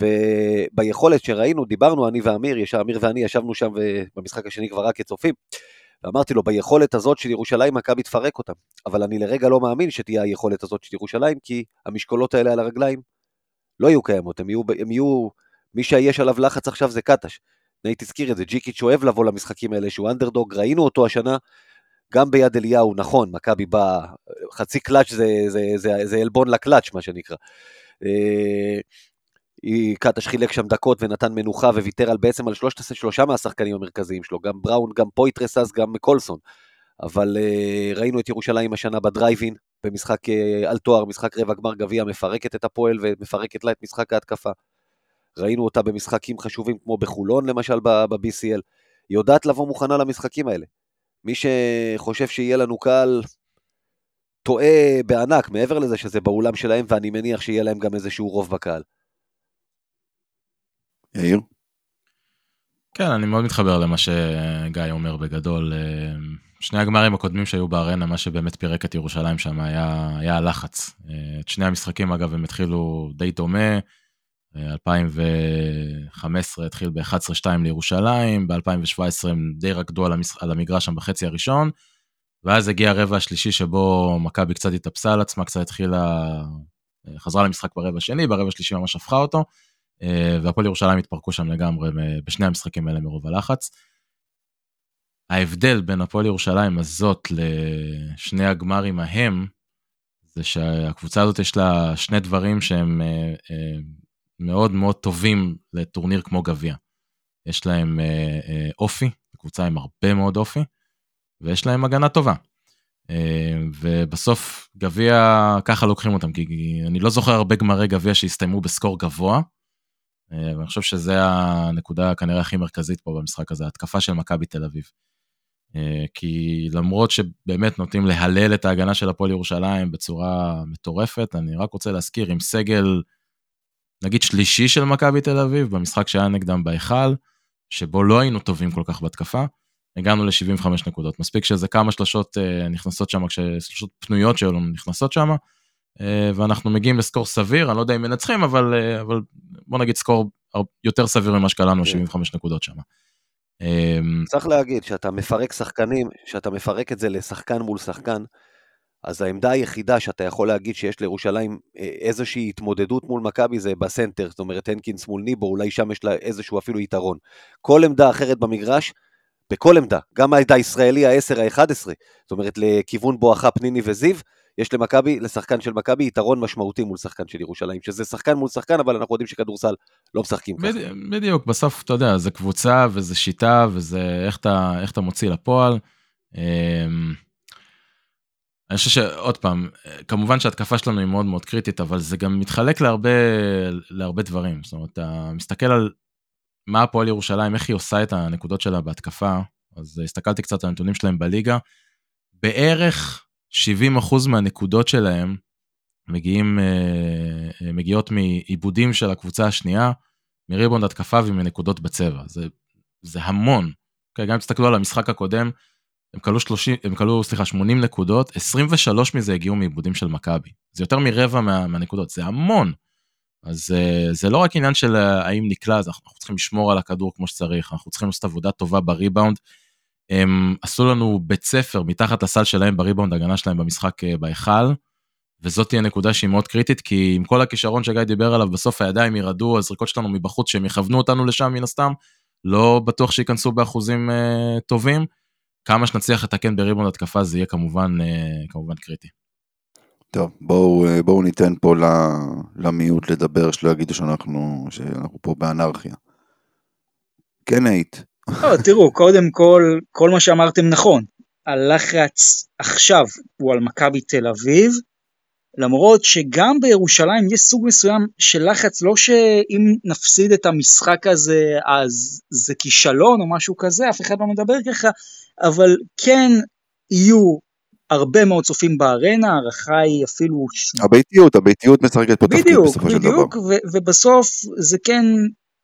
וביכולת שראינו, דיברנו אני ואמיר, אמיר ואני ישבנו שם במשחק השני כבר רק כצופים, ואמרתי לו, ביכולת הזאת של ירושלים מכבי תפרק אותם, אבל אני לרגע לא מאמין שתהיה היכולת הזאת של ירושלים, כי המשקולות האלה על הרגליים לא יהיו קיימות, הם יהיו, הם יהיו מי שיש עליו לחץ עכשיו זה קטש. נייט הזכיר את זה, ג'יקיץ' אוהב לבוא למשחקים האלה שהוא אנדרדוג, ראינו אותו השנה, גם ביד אליהו, נכון, מכבי בא, חצי קלאץ' זה, זה, זה, זה עלבון לקלאץ', מה שנקרא. אה, קטש חילק שם דקות ונתן מנוחה וויתר על בעצם על שלושת, שלושה מהשחקנים המרכזיים שלו, גם בראון, גם פויתרס, גם קולסון. אבל אה, ראינו את ירושלים השנה בדרייבין, במשחק uh, על תואר, משחק רבע גמר גביע, מפרקת את הפועל ומפרקת לה את משחק ההתקפה. ראינו אותה במשחקים חשובים כמו בחולון למשל ב-BCL. יודעת לבוא מוכנה למשחקים האלה. מי שחושב שיהיה לנו קל, טועה בענק, מעבר לזה שזה באולם שלהם, ואני מניח שיהיה להם גם איזשהו רוב בקהל. יאיר? כן, אני מאוד מתחבר למה שגיא אומר בגדול. אה, שני הגמרים הקודמים שהיו בארנה, מה שבאמת פירק את ירושלים שם היה, היה הלחץ. אה, את שני המשחקים, אגב, הם התחילו די דומה. 2015 אה, התחיל ב-11-2 לירושלים, ב-2017 הם די רקדו על, המש... על המגרש שם בחצי הראשון, ואז הגיע הרבע השלישי שבו מכבי קצת התאפסה על עצמה, קצת התחילה, חזרה למשחק ברבע השני, ברבע השלישי ממש הפכה אותו. אה, והפועל ירושלים התפרקו שם לגמרי בשני המשחקים האלה מרוב הלחץ. ההבדל בין הפועל ירושלים הזאת לשני הגמרים ההם, זה שהקבוצה הזאת יש לה שני דברים שהם אה, אה, מאוד מאוד טובים לטורניר כמו גביע. יש להם אופי, קבוצה עם הרבה מאוד אופי, ויש להם הגנה טובה. ובסוף גביע, ככה לוקחים אותם, כי אני לא זוכר הרבה גמרי גביע שהסתיימו בסקור גבוה, אה, ואני חושב שזה הנקודה כנראה הכי מרכזית פה במשחק הזה, התקפה של מכבי תל אביב. אה, כי למרות שבאמת נוטים להלל את ההגנה של הפועל ירושלים בצורה מטורפת, אני רק רוצה להזכיר עם סגל, נגיד שלישי של מכבי תל אביב, במשחק שהיה נגדם בהיכל, שבו לא היינו טובים כל כך בהתקפה, הגענו ל-75 נקודות. מספיק שזה כמה שלושות אה, נכנסות שם, כששלושות פנויות שלנו נכנסות שם, אה, ואנחנו מגיעים לסקור סביר, אני לא יודע אם מנצחים, אבל, אה, אבל בוא נגיד סקור יותר סביר ממה שקלענו, 75 כן. נקודות שם. אמ, צריך להגיד, שאתה מפרק שחקנים, שאתה מפרק את זה לשחקן מול שחקן, אז העמדה היחידה שאתה יכול להגיד שיש לירושלים אה, איזושהי התמודדות מול מכבי זה בסנטר, זאת אומרת הנקינס מול ניבו, אולי שם יש לה איזשהו אפילו יתרון. כל עמדה אחרת במגרש, בכל עמדה, גם העמדה הישראלי ה-10, ה-11, זאת אומרת לכיוון בואכה פניני וזיו, יש למכבי, לשחקן של מכבי, יתרון משמעותי מול שחקן של ירושלים, שזה שחקן מול שחקן, אבל אנחנו יודעים שכדורסל לא משחקים ככה. בדיוק, בסוף, אתה יודע, זה קבוצה וזה שיטה וזה איך אתה, איך אתה מוציא לפועל. אני חושב שעוד פעם, כמובן שההתקפה שלנו היא מאוד מאוד קריטית, אבל זה גם מתחלק להרבה, להרבה דברים. זאת אומרת, אתה מסתכל על מה הפועל ירושלים, איך היא עושה את הנקודות שלה בהתקפה, אז הסתכלתי קצת על הנתונים שלהם בליגה. בערך 70% מהנקודות שלהם מגיעים, אה, אה, מגיעות מעיבודים של הקבוצה השנייה, מריבונד התקפה ומנקודות בצבע. זה, זה המון. אוקיי, גם אם תסתכלו על המשחק הקודם, הם כלו 30, הם כלו, סליחה, 80 נקודות, 23 מזה הגיעו מעיבודים של מכבי. זה יותר מרבע מה, מהנקודות, זה המון. אז uh, זה לא רק עניין של uh, האם נקלע, אז אנחנו צריכים לשמור על הכדור כמו שצריך, אנחנו צריכים לעשות עבודה טובה בריבאונד. הם עשו לנו בית ספר מתחת לסל שלהם בריבאונד הגנה שלהם במשחק uh, בהיכל, וזאת תהיה נקודה שהיא מאוד קריטית, כי עם כל הכישרון שגיא דיבר עליו, בסוף הידיים ירעדו, הזריקות שלנו מבחוץ, שהם יכוונו אותנו לשם מן הסתם, לא בטוח שייכנסו באחוזים uh, טובים. כמה שנצליח לתקן בריבון התקפה זה יהיה כמובן, אה, כמובן קריטי. טוב, בואו, אה, בואו ניתן פה למיעוט לדבר, שלא יגידו שאנחנו, שאנחנו פה באנרכיה. כן, היית. לא, תראו, קודם כל, כל מה שאמרתם נכון. הלחץ עכשיו הוא על מכבי תל אביב, למרות שגם בירושלים יש סוג מסוים של לחץ, לא שאם נפסיד את המשחק הזה אז זה כישלון או משהו כזה, אף אחד לא מדבר ככה, אבל כן יהיו הרבה מאוד צופים בארנה, הערכה היא אפילו... הביתיות, הביתיות משחקת פה תפקיד בסופו של דבר. בדיוק, בדיוק, ובסוף זה כן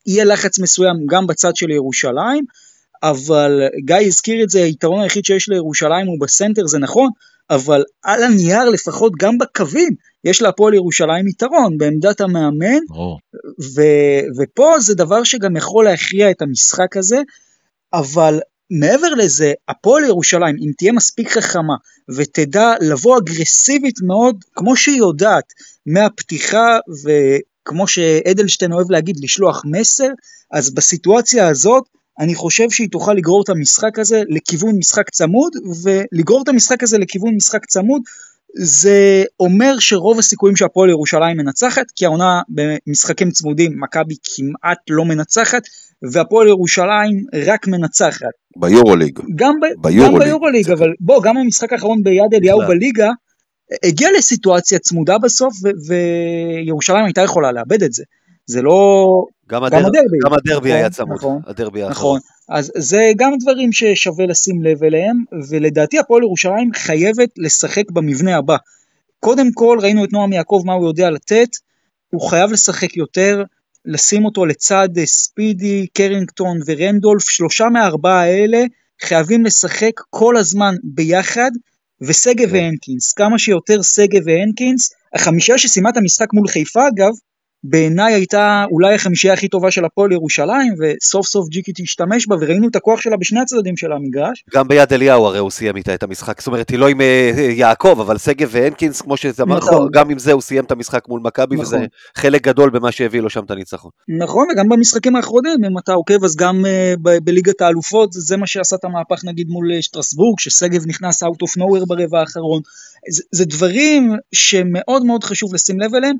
יהיה לחץ מסוים גם בצד של ירושלים, אבל גיא הזכיר את זה, היתרון היחיד שיש לירושלים הוא בסנטר, זה נכון, אבל על הנייר לפחות גם בקווים יש להפועל ירושלים יתרון בעמדת המאמן, ו- ופה זה דבר שגם יכול להכריע את המשחק הזה, אבל מעבר לזה, הפועל ירושלים, אם תהיה מספיק חכמה ותדע לבוא אגרסיבית מאוד, כמו שהיא יודעת, מהפתיחה וכמו שאדלשטיין אוהב להגיד, לשלוח מסר, אז בסיטואציה הזאת, אני חושב שהיא תוכל לגרור את המשחק הזה לכיוון משחק צמוד, ולגרור את המשחק הזה לכיוון משחק צמוד, זה אומר שרוב הסיכויים שהפועל ירושלים מנצחת, כי העונה במשחקים צמודים מכבי כמעט לא מנצחת, והפועל ירושלים רק מנצחת. ביורוליג. גם, ביורוליג, גם ביורוליג, אבל בוא, גם המשחק האחרון ביד אליהו בליגה, הגיע לסיטואציה צמודה בסוף, וירושלים הייתה יכולה לאבד את זה. זה לא... גם, הדר... גם הדרבי. גם הדרבי היה נכון, צמוד. נכון, הדרבי נכון. אז זה גם דברים ששווה לשים לב אליהם, ולדעתי הפועל ירושלים חייבת לשחק במבנה הבא. קודם כל ראינו את נועם יעקב מה הוא יודע לתת, הוא חייב לשחק יותר, לשים אותו לצד אה, ספידי, קרינגטון ורנדולף, שלושה מהארבעה האלה חייבים לשחק כל הזמן ביחד, ושגב כן. והנקינס, כמה שיותר שגב והנקינס, החמישה שסיימה את המשחק מול חיפה אגב, בעיניי הייתה אולי החמישייה הכי טובה של הפועל ירושלים, וסוף סוף ג'יקי תשתמש בה, וראינו את הכוח שלה בשני הצדדים של המגרש. גם ביד אליהו הרי הוא סיים איתה את המשחק, זאת אומרת, היא לא עם אה, יעקב, אבל שגב והנקינס, כמו שאמרת, נכון. גם עם זה הוא סיים את המשחק מול מכבי, נכון. וזה חלק גדול במה שהביא לו שם את הניצחון. נכון, וגם במשחקים האחרונים, אם אתה עוקב, אז גם uh, בליגת האלופות, זה מה שעשה את המהפך נגיד מול אה, שטרסבורג, ששגב נכנס out of nowhere ברבע האחרון. זה, זה דברים שמאוד מאוד חשוב לשים לב אליהם.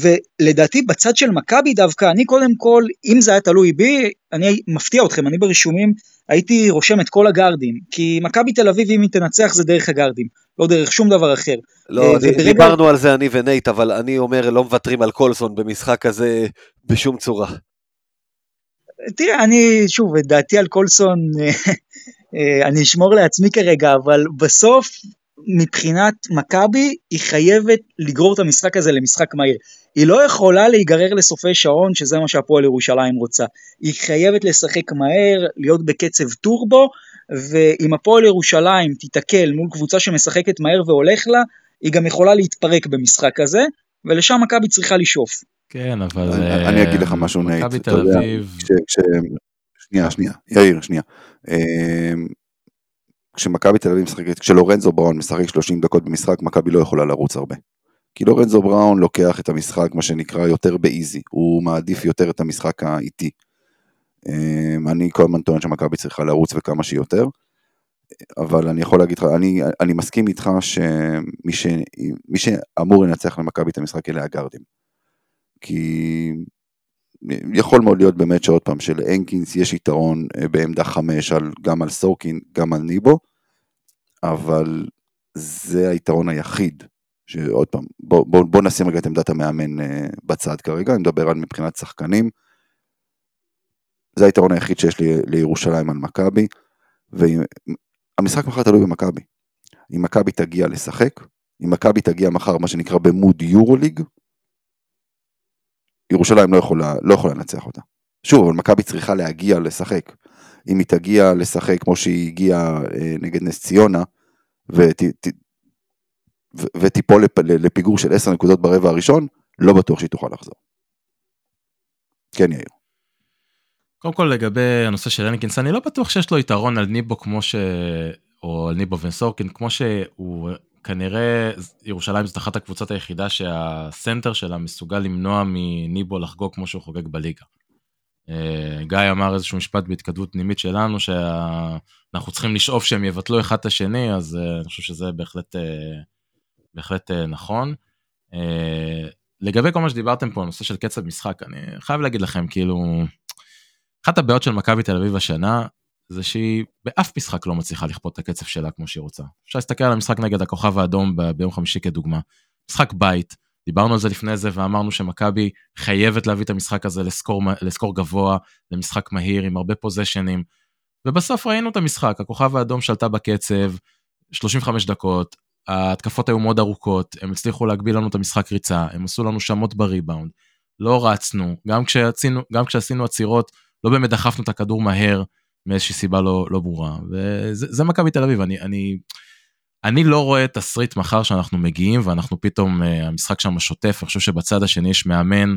ולדעתי בצד של מכבי דווקא, אני קודם כל, אם זה היה תלוי בי, אני מפתיע אתכם, אני ברישומים הייתי רושם את כל הגארדים, כי מכבי תל אביב אם היא תנצח זה דרך הגארדים, לא דרך שום דבר אחר. לא, אה, וברגע... דיברנו על זה אני ונייט, אבל אני אומר לא מוותרים על קולסון במשחק כזה בשום צורה. תראה, אני, שוב, את דעתי על קולסון, אה, אה, אני אשמור לעצמי כרגע, אבל בסוף מבחינת מכבי היא חייבת לגרור את המשחק הזה למשחק מהיר. היא לא יכולה להיגרר לסופי שעון שזה מה שהפועל ירושלים רוצה. היא חייבת לשחק מהר, להיות בקצב טורבו, ואם הפועל ירושלים תיתקל מול קבוצה שמשחקת מהר והולך לה, היא גם יכולה להתפרק במשחק הזה, ולשם מכבי צריכה לשאוף. כן, אבל... אני אגיד לך משהו, נייט. מכבי תל אביב... שנייה, שנייה, יאיר, שנייה. אמ, כשמכבי תל אביב משחקת, כשלורנזו בראון משחק 30 דקות במשחק, מכבי לא יכולה לרוץ הרבה. כי לורנזו בראון לוקח את המשחק, מה שנקרא, יותר ב easy, הוא מעדיף יותר את המשחק האיטי. אמ, אני כל הזמן טוען שמכבי צריכה לרוץ וכמה שיותר, אבל אני יכול להגיד לך, אני, אני מסכים איתך שמי ש, שאמור לנצח למכבי את המשחק אלה הגארדים. כי יכול מאוד להיות באמת שעוד פעם שלאנקינס יש יתרון אה, בעמדה חמש על, גם על סורקין, גם על ניבו, אבל זה היתרון היחיד, שעוד פעם, בוא, בוא, בוא נשים רגע את עמדת המאמן אה, בצד כרגע, אני מדבר על מבחינת שחקנים. זה היתרון היחיד שיש לי לירושלים על מכבי, והמשחק מחר תלוי במכבי. אם מכבי תגיע לשחק, אם מכבי תגיע מחר מה שנקרא במוד יורוליג, ירושלים לא יכולה, לא יכולה לנצח אותה. שוב, אבל מכבי צריכה להגיע לשחק. אם היא תגיע לשחק כמו שהיא הגיעה אה, נגד נס ציונה, ות, ותיפול לפ, לפיגור של 10 נקודות ברבע הראשון, לא בטוח שהיא תוכל לחזור. כן, יאיר. קודם כל לגבי הנושא של הניקינס, אני לא בטוח שיש לו יתרון על ניבו כמו ש... או על ניבו וסורקין, כמו שהוא כנראה ירושלים זאת אחת הקבוצות היחידה שהסנטר שלה מסוגל למנוע מניבו לחגוג כמו שהוא חוגג בליגה. אה, גיא אמר איזשהו משפט בהתכתבות פנימית שלנו שאנחנו צריכים לשאוף שהם יבטלו אחד את השני אז אה, אני חושב שזה בהחלט אה, בהחלט נכון. לגבי כל מה שדיברתם פה נושא של קצב משחק אני חייב להגיד לכם כאילו אחת הבעיות של מכבי תל אביב השנה זה שהיא באף משחק לא מצליחה לכפות את הקצב שלה כמו שהיא רוצה. אפשר להסתכל על המשחק נגד הכוכב האדום ביום חמישי כדוגמה. משחק בית, דיברנו על זה לפני זה ואמרנו שמכבי חייבת להביא את המשחק הזה לסקור, לסקור גבוה, למשחק מהיר עם הרבה פוזיישנים. ובסוף ראינו את המשחק, הכוכב האדום שלטה בקצב, 35 דקות, ההתקפות היו מאוד ארוכות, הם הצליחו להגביל לנו את המשחק ריצה, הם עשו לנו שמות בריבאונד, לא רצנו, גם כשעשינו, גם כשעשינו עצירות, לא באמת דחפנו את הכדור מהר, מאיזושהי סיבה לא, לא ברורה, וזה מכבי תל אביב, אני, אני, אני לא רואה תסריט מחר שאנחנו מגיעים ואנחנו פתאום, uh, המשחק שם שוטף, אני חושב שבצד השני יש מאמן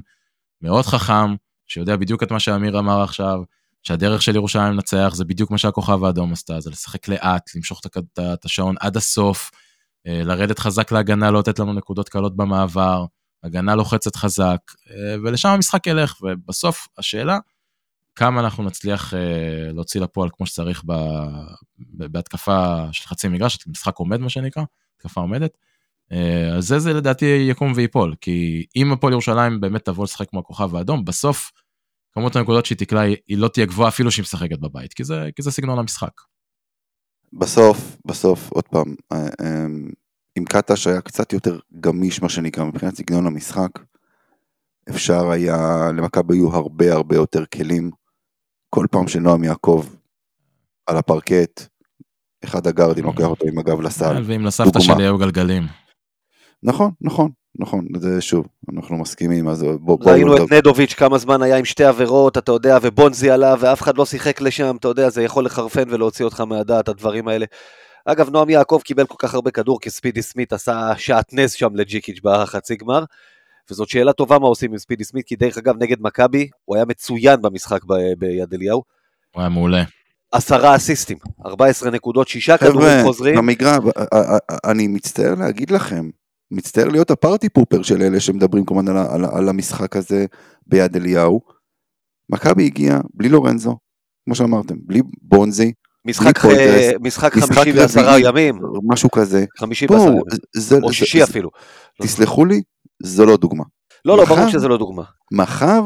מאוד חכם, שיודע בדיוק את מה שאמיר אמר עכשיו, שהדרך של ירושלים לנצח זה בדיוק מה שהכוכב האדום עשתה, זה לשחק לאט, למשוך את השעון עד הסוף, לרדת חזק להגנה, לא לתת לנו נקודות קלות במעבר, הגנה לוחצת חזק, uh, ולשם המשחק ילך, ובסוף השאלה, כמה אנחנו נצליח uh, להוציא לפועל כמו שצריך ב, בהתקפה של חצי מגרש, משחק עומד מה שנקרא, התקפה עומדת. על זה זה לדעתי יקום ויפול, כי אם הפועל ירושלים באמת תבוא לשחק כמו הכוכב האדום, בסוף כמות הנקודות שהיא תקלע היא לא תהיה גבוהה אפילו שהיא משחקת בבית, כי זה, כי זה סגנון המשחק. בסוף, בסוף, עוד פעם, אה, אם קטש היה קצת יותר גמיש מה שנקרא מבחינת סגנון המשחק, אפשר היה, למכבי היו הרבה הרבה יותר כלים כל פעם שנועם יעקב על הפרקט, אחד הגארדים לוקח אותו עם הגב לסל. כן, ואם לסבתא שלי היו גלגלים. נכון, נכון, נכון, זה שוב, אנחנו מסכימים, אז בוא... בוא ראינו את נדוביץ' כמה זמן היה עם שתי עבירות, אתה יודע, ובונזי עלה, ואף אחד לא שיחק לשם, אתה יודע, זה יכול לחרפן ולהוציא אותך מהדעת, הדברים האלה. אגב, נועם יעקב קיבל כל כך הרבה כדור, כי ספידי סמית עשה שעטנז שם לג'יקיץ' בחצי גמר. וזאת שאלה טובה מה עושים עם ספידי סמית, כי דרך אגב נגד מכבי, הוא היה מצוין במשחק ב- ביד אליהו. הוא היה מעולה. עשרה אסיסטים, 14 נקודות, שישה כדורים חוזרים. במגרע, אני מצטער להגיד לכם, מצטער להיות הפארטי פופר של אלה שמדברים כמובן על, על, על המשחק הזה ביד אליהו. מכבי הגיע בלי לורנזו, כמו שאמרתם, בלי בונזי. משחק, בלי פולטרס, משחק חמישי ועשרה ימים. משהו כזה. חמישי ועשרה ימים. או שישי אפילו. תסלחו לי, זו לא דוגמה. לא, לא, ברור שזה לא דוגמה. מחר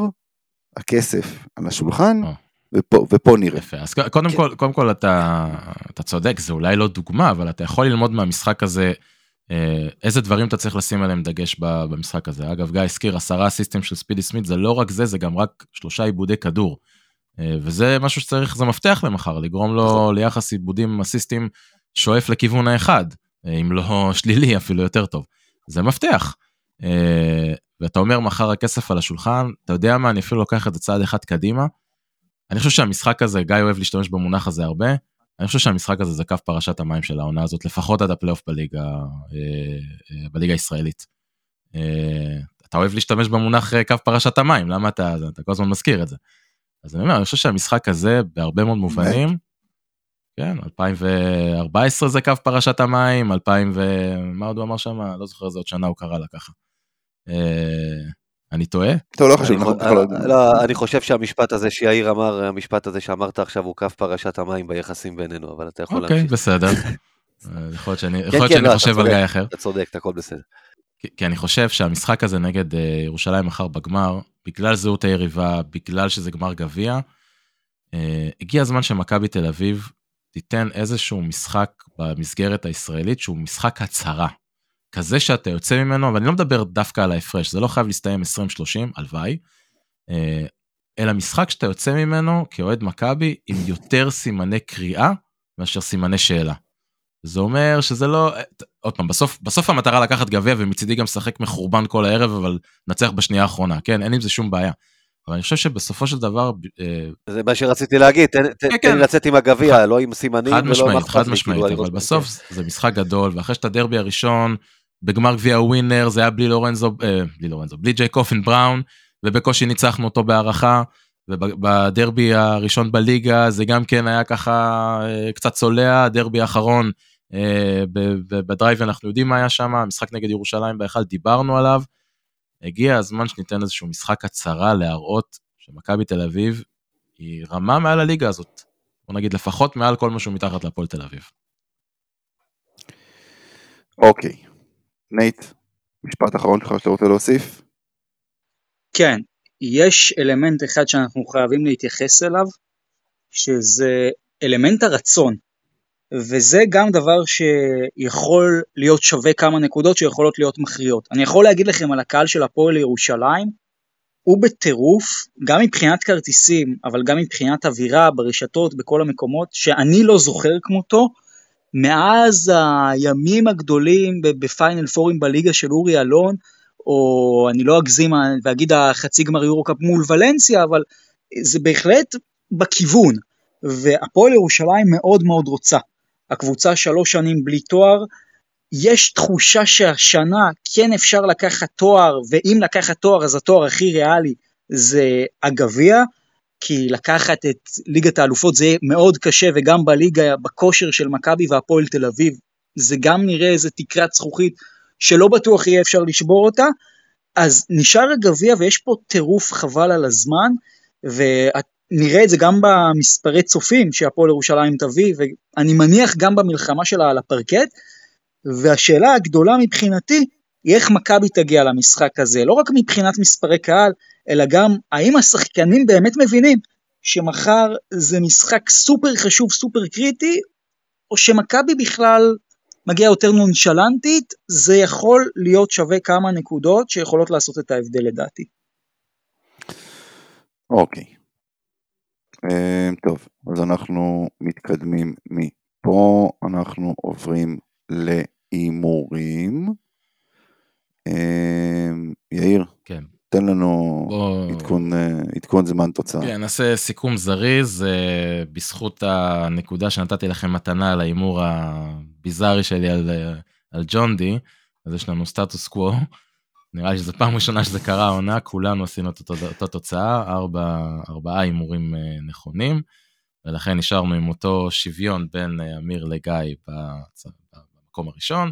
הכסף על השולחן, אה. ופה, ופה נראה. יפה, אז קודם כן. כל, קודם כל אתה, אתה צודק, זה אולי לא דוגמה, אבל אתה יכול ללמוד מהמשחק הזה אה, איזה דברים אתה צריך לשים עליהם דגש במשחק הזה. אגב, גיא הזכיר עשרה אסיסטים של ספידי סמית, זה לא רק זה, זה גם רק שלושה עיבודי כדור. אה, וזה משהו שצריך, זה מפתח למחר, לגרום לו נכון. ליחס עיבודים אסיסטים שואף לכיוון האחד, אם לא שלילי אפילו יותר טוב. זה מפתח. אה, ואתה אומר מחר הכסף על השולחן, אתה יודע מה, אני אפילו לוקח את זה צעד אחד קדימה. אני חושב שהמשחק הזה, גיא אוהב להשתמש במונח הזה הרבה, אני חושב שהמשחק הזה זה קו פרשת המים של העונה הזאת, לפחות עד הפלייאוף בליגה, אה, אה, בליגה הישראלית. אתה אוהב להשתמש במונח קו פרשת המים, למה אתה, אתה כל הזמן מזכיר את זה. אז אני אומר, אני חושב שהמשחק הזה, בהרבה מאוד מובנים, כן, 2014 זה קו פרשת המים, 2000 ו... מה עוד הוא אמר שם? לא זוכר איזה עוד שנה הוא קרא לה ככה. אה, אני טועה? טוב, לא חשוב. לא, אני חושב שהמשפט הזה שיאיר אמר, המשפט הזה שאמרת עכשיו הוא קו פרשת המים ביחסים בינינו, אבל אתה יכול אוקיי, להמשיך. אוקיי, בסדר. אה, יכול להיות שאני כן, כן, לא, חושב על גיא אחר. אתה צודק, הכל בסדר. כי אני חושב שהמשחק הזה נגד אה, ירושלים מחר בגמר, בגלל זהות היריבה, בגלל שזה גמר גביע, הגיע הזמן שמכבי תל אביב תיתן איזשהו משחק במסגרת הישראלית שהוא משחק הצהרה. כזה שאתה יוצא ממנו, ואני לא מדבר דווקא על ההפרש, זה לא חייב להסתיים 20-30, הלוואי, אה, אלא משחק שאתה יוצא ממנו כאוהד מכבי עם יותר סימני קריאה מאשר סימני שאלה. זה אומר שזה לא, עוד פעם, בסוף, בסוף המטרה לקחת גביע ומצידי גם לשחק מחורבן כל הערב, אבל נצח בשנייה האחרונה, כן? אין עם זה שום בעיה. אבל אני חושב שבסופו של דבר... אה, זה מה שרציתי להגיד, תן, כן, תן כן. לצאת עם הגביע, לא עם סימנים חד משמעית, חד משמעית, אבל בסוף כן. זה משחק גדול, ואחרי שאתה דרבי הראשון, בגמר גביע ווינר, זה היה בלי לורנזו, אה, בלי לורנזו, בלי ג'ייק כהן בראון, ובקושי ניצחנו אותו בהארכה, ובדרבי הראשון בליגה זה גם כן היה ככה אה, קצת צולע, הדרבי האחרון אה, בדרייב אנחנו יודעים מה היה שם, המשחק נגד ירושלים בהיכל דיברנו עליו. הגיע הזמן שניתן איזשהו משחק הצהרה להראות שמכבי תל אביב היא רמה מעל הליגה הזאת. בוא נגיד לפחות מעל כל משהו מתחת להפועל תל אביב. אוקיי. נייט, משפט אחרון שלך שאתה רוצה להוסיף? כן, יש אלמנט אחד שאנחנו חייבים להתייחס אליו, שזה אלמנט הרצון. וזה גם דבר שיכול להיות שווה כמה נקודות שיכולות להיות מכריעות. אני יכול להגיד לכם על הקהל של הפועל ירושלים, הוא בטירוף, גם מבחינת כרטיסים, אבל גם מבחינת אווירה ברשתות, בכל המקומות, שאני לא זוכר כמותו, מאז הימים הגדולים בפיינל פורים בליגה של אורי אלון, או אני לא אגזים ואגיד החצי גמר יורו קאפ מול ולנסיה, אבל זה בהחלט בכיוון, והפועל ירושלים מאוד מאוד רוצה. הקבוצה שלוש שנים בלי תואר, יש תחושה שהשנה כן אפשר לקחת תואר, ואם לקחת תואר אז התואר הכי ריאלי זה הגביע, כי לקחת את ליגת האלופות זה מאוד קשה, וגם בליגה, בכושר של מכבי והפועל תל אביב, זה גם נראה איזה תקרת זכוכית שלא בטוח יהיה אפשר לשבור אותה, אז נשאר הגביע ויש פה טירוף חבל על הזמן, ואת נראה את זה גם במספרי צופים שהפועל ירושלים תביא, ואני מניח גם במלחמה שלה על הפרקט, והשאלה הגדולה מבחינתי היא איך מכבי תגיע למשחק הזה, לא רק מבחינת מספרי קהל, אלא גם האם השחקנים באמת מבינים שמחר זה משחק סופר חשוב, סופר קריטי, או שמכבי בכלל מגיעה יותר נונשלנטית, זה יכול להיות שווה כמה נקודות שיכולות לעשות את ההבדל לדעתי. אוקיי, אה, טוב, אז אנחנו מתקדמים מפה, אנחנו עוברים להימורים. אה, יאיר, כן. תן לנו בוא... עדכון, אה, עדכון זמן תוצאה. כן, נעשה סיכום זריז, בזכות הנקודה שנתתי לכם מתנה על ההימור הביזארי שלי על, על ג'ון די, אז יש לנו סטטוס קוו. נראה לי שזו פעם ראשונה שזה קרה העונה, כולנו עשינו את אותה תוצאה, ארבע, ארבעה הימורים אה, נכונים, ולכן נשארנו עם אותו שוויון בין אה, אמיר לגיא במקום הראשון,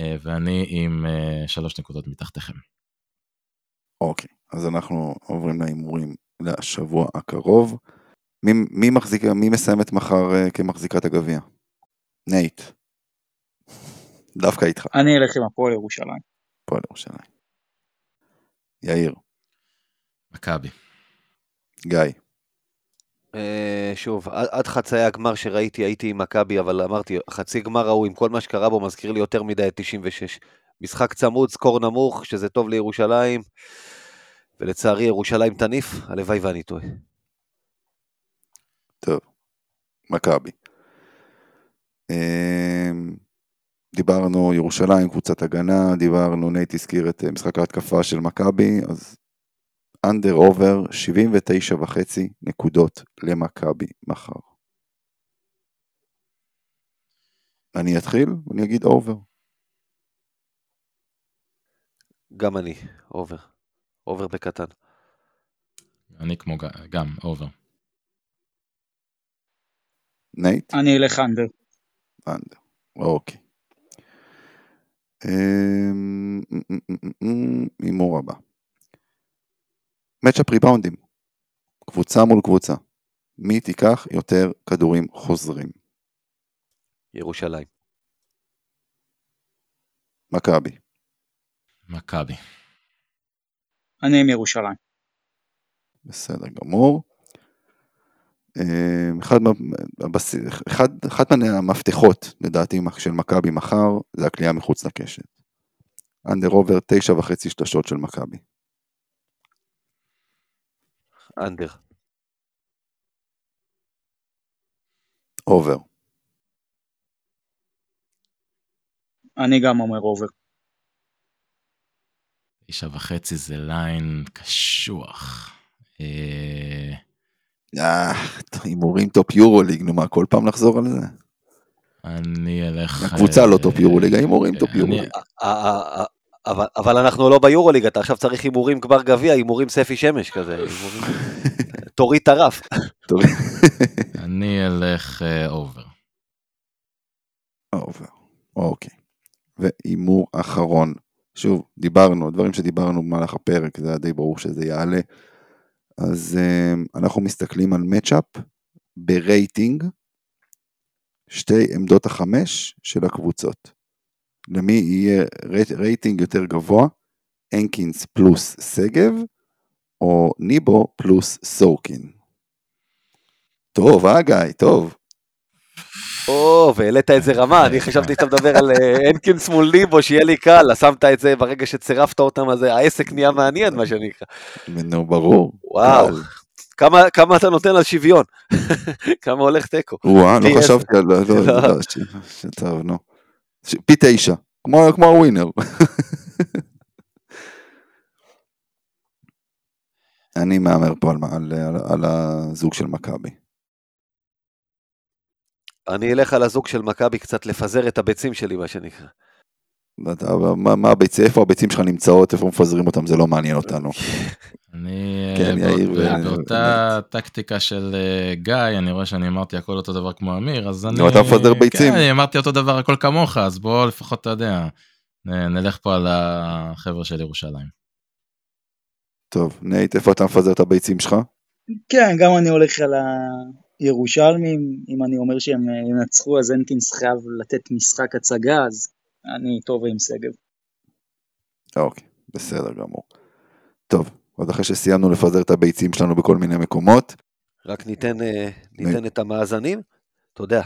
אה, ואני עם שלוש נקודות מתחתיכם. אוקיי, אז אנחנו עוברים להימורים לשבוע הקרוב. מי, מי מחזיק, מי מסיימת מחר כמחזיקת הגביע? נייט. דווקא איתך. אני אלך עם הפועל ירושלים. הפועל ירושלים. יאיר. מכבי. גיא. אה, שוב, עד חצאי הגמר שראיתי הייתי עם מכבי, אבל אמרתי, חצי גמר ההוא עם כל מה שקרה בו מזכיר לי יותר מדי את 96. משחק צמוד, score נמוך, שזה טוב לירושלים, ולצערי ירושלים תניף, הלוואי ואני טועה. טוב, מכבי. אמ, דיברנו ירושלים, קבוצת הגנה, דיברנו, נייט הזכיר את אה, משחק ההתקפה של מכבי, אז under over 79 וחצי נקודות למכבי מחר. אני אתחיל, אני אגיד over. גם אני, over. over בקטן. אני כמו גם, over. נייט? אני אלך under. under, אוקיי. אמ, הימור הבא. מצ'אפ ריבאונדים. קבוצה מול קבוצה. מי תיקח יותר כדורים חוזרים? ירושלים. מכבי. מכבי. אני עם ירושלים. בסדר גמור. אה, אחד, אחד, אחד מהמפתחות לדעתי של מכבי מחר זה הקליעה מחוץ לקשת. under over תשע וחצי שלשות של מכבי. under. over. אני גם אומר over. תשע וחצי זה line קשוח. אה, אה, הימורים top Euroleague, נו מה, כל פעם לחזור על זה? אני אלך... הקבוצה לא top Euroleague, ההימורים top Euroleague. אבל, אנחנו לא ביורוליג, אתה עכשיו צריך הימורים גמר גביע, הימורים ספי שמש כזה, תוריד את הרף. אני אלך over. over, אוקיי. והימור אחרון, שוב, דיברנו, דברים שדיברנו במהלך הפרק, זה היה די ברור שזה יעלה. אז אמ, אנחנו מסתכלים על matchup ברייטינג, שתי עמדות החמש של הקבוצות. למי יהיה רייטינג יותר גבוה, הנקינס פלוס שגב, או ניבו פלוס סורקין. טוב, אה גיא, טוב. או, והעלית איזה רמה, אני חשבתי שאתה מדבר על אה, הנקינס מול ניבו, שיהיה לי קל, שמת את זה ברגע שצירפת אותם, אז העסק נהיה מעניין, מה שנקרא. נו, ברור. וואו. כמה, כמה אתה נותן על שוויון? כמה הולך תיקו? וואו, לא חשבתי על... לא, לא, לא, טוב, נו. פי תשע, כמו הווינר. אני מהמר פה על, על, על, על הזוג של מכבי. אני אלך על הזוג של מכבי קצת לפזר את הביצים שלי, מה שנקרא. מה, מה הביצים, איפה הביצים שלך נמצאות, איפה מפזרים אותם, זה לא מעניין אותנו. אני כן, באות, באותה טקטיקה של אה, גיא, אני רואה שאני אמרתי הכל אותו דבר כמו אמיר, אז אני... אתה מפזר ביצים. כן, אני אמרתי אותו דבר הכל כמוך, אז בוא לפחות, אתה יודע, נלך פה על החבר'ה של ירושלים. טוב, נייט, איפה אתה מפזר את הביצים שלך? כן, גם אני הולך על הירושלמים, אם אני אומר שהם ינצחו אז הנקינס חייב לתת משחק הצגה, אז אני טוב עם שגב. אוקיי, בסדר גמור. טוב, עוד אחרי שסיימנו לפזר את הביצים שלנו בכל מיני מקומות. רק ניתן, אה, ניתן את המאזנים, אתה יודע,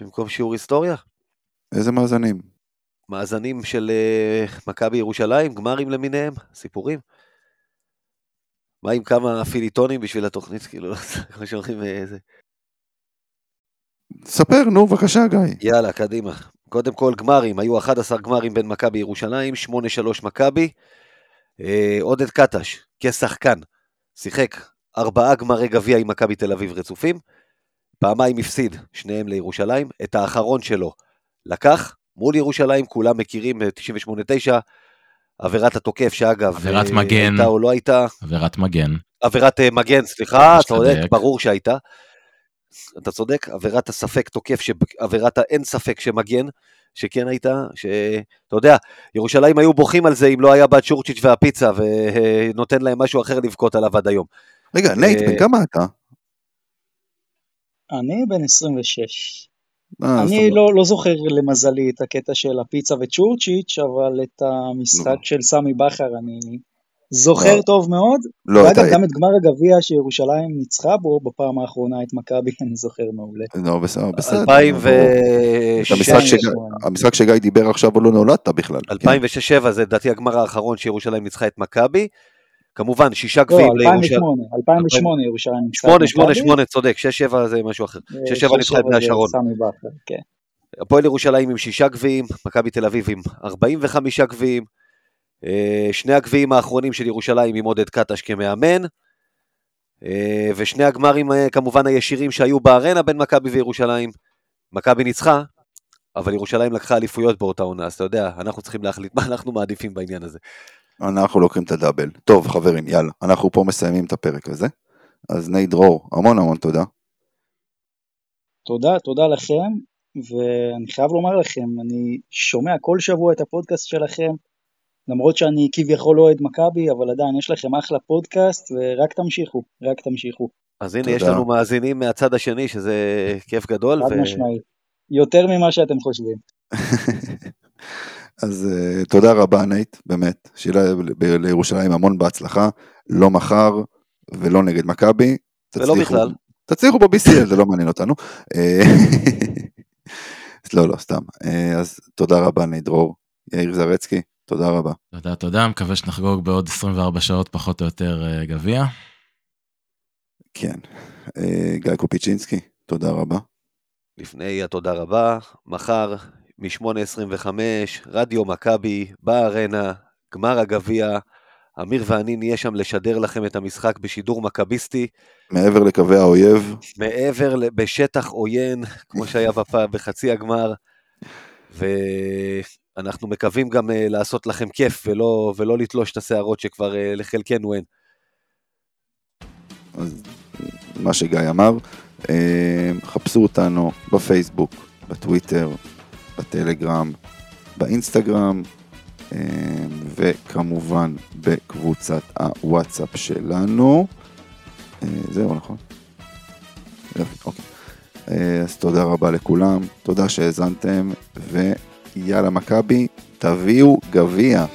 במקום שיעור היסטוריה. איזה מאזנים? מאזנים של uh, מכבי ירושלים, גמרים למיניהם, סיפורים. מה עם כמה פיליטונים בשביל התוכנית, כאילו, כמו שאומרים איזה... אה, ספר, נו, בבקשה, גיא. יאללה, קדימה. קודם כל, גמרים, היו 11 גמרים בין מכבי ירושלים, 8-3 מכבי. אה, עודד קטש, כשחקן, שיחק ארבעה גמרי גביע עם מכבי תל אביב רצופים, פעמיים הפסיד, שניהם לירושלים. את האחרון שלו לקח, מול ירושלים, כולם מכירים, 98-9, אה, עבירת התוקף, שאגב, עבירת אה, מגן, הייתה או לא הייתה. עבירת מגן. עבירת אה, מגן, סליחה, צודק, ברור שהייתה. אתה צודק, עבירת הספק תוקף, ש... עבירת האין ספק שמגן, שכן הייתה, שאתה יודע, ירושלים היו בוכים על זה אם לא היה את צ'ורצ'יץ' והפיצה, ונותן להם משהו אחר לבכות עליו עד היום. רגע, נייט, בן כמה אתה? אני בן 26. אה, אני לא, לא זוכר למזלי את הקטע של הפיצה וצ'ורצ'יץ', אבל את המשחק של סמי בכר אני זוכר לא. טוב מאוד. לא, ואגב, אתה... גם את גמר הגביע שירושלים ניצחה בו בפעם האחרונה את מכבי, אני זוכר מעולה. לא, בסדר, בסדר. 2006. המשחק שגיא דיבר עכשיו, הוא לא נולדת בכלל. 2006-2007 זה לדעתי הגמר האחרון שירושלים ניצחה את מכבי. כמובן, שישה גביעים לירושלים. לא, 2008, 2008 ירושלים ניצחה את מכבי. 8, 8, 8, צודק, 6-7 זה משהו אחר. 6-7 ניצחה את בני השרון. כן. הפועל ירושלים עם שישה גביעים, מכבי תל אביב עם 45 גביעים. אה, שני הגביעים האחרונים של ירושלים עם עודד קטש כמאמן. אה, ושני הגמרים אה, כמובן הישירים שהיו בארנה בין מכבי וירושלים. מכבי ניצחה, אבל ירושלים לקחה אליפויות באותה עונה, אז אתה יודע, אנחנו צריכים להחליט מה אנחנו מעדיפים בעניין הזה. אנחנו לוקחים את הדאבל. טוב חברים, יאללה, אנחנו פה מסיימים את הפרק הזה. אז ניי דרור, המון המון תודה. תודה, תודה לכם, ואני חייב לומר לכם, אני שומע כל שבוע את הפודקאסט שלכם, למרות שאני כביכול לא אוהד מכבי, אבל עדיין יש לכם אחלה פודקאסט, ורק תמשיכו, רק תמשיכו. אז הנה, תודה. יש לנו מאזינים מהצד השני, שזה כיף גדול. חד ו... משמעית. יותר ממה שאתם חושבים. אז אה, תודה רבה נייט, באמת, שיהיה לירושלים המון בהצלחה, לא מחר ולא נגד מכבי, ולא בכלל. תצליחו ב-BCL, זה לא מעניין אותנו. אה, לא, לא, סתם. אה, אז תודה רבה, נידרור. יאיר זרצקי, תודה רבה. תודה, תודה, מקווה שנחגוג בעוד 24 שעות פחות או יותר גביע. כן. גיא קופיצ'ינסקי, תודה רבה. לפני התודה רבה, מחר מ-8.25, רדיו מכבי, בארנה, גמר הגביע. אמיר ואני נהיה שם לשדר לכם את המשחק בשידור מכביסטי. מעבר לקווי האויב. מעבר, בשטח עוין, כמו שהיה בפ... בחצי הגמר. ואנחנו מקווים גם uh, לעשות לכם כיף ולא, ולא לתלוש את השערות שכבר uh, לחלקנו אין. אז מה שגיא אמר, uh, חפשו אותנו בפייסבוק, בטוויטר, בטלגרם, באינסטגרם, אה, וכמובן בקבוצת הוואטסאפ שלנו. אה, זהו, נכון? יופי, אוקיי. אה, אז תודה רבה לכולם, תודה שהאזנתם, ויאללה מכבי, תביאו גביע.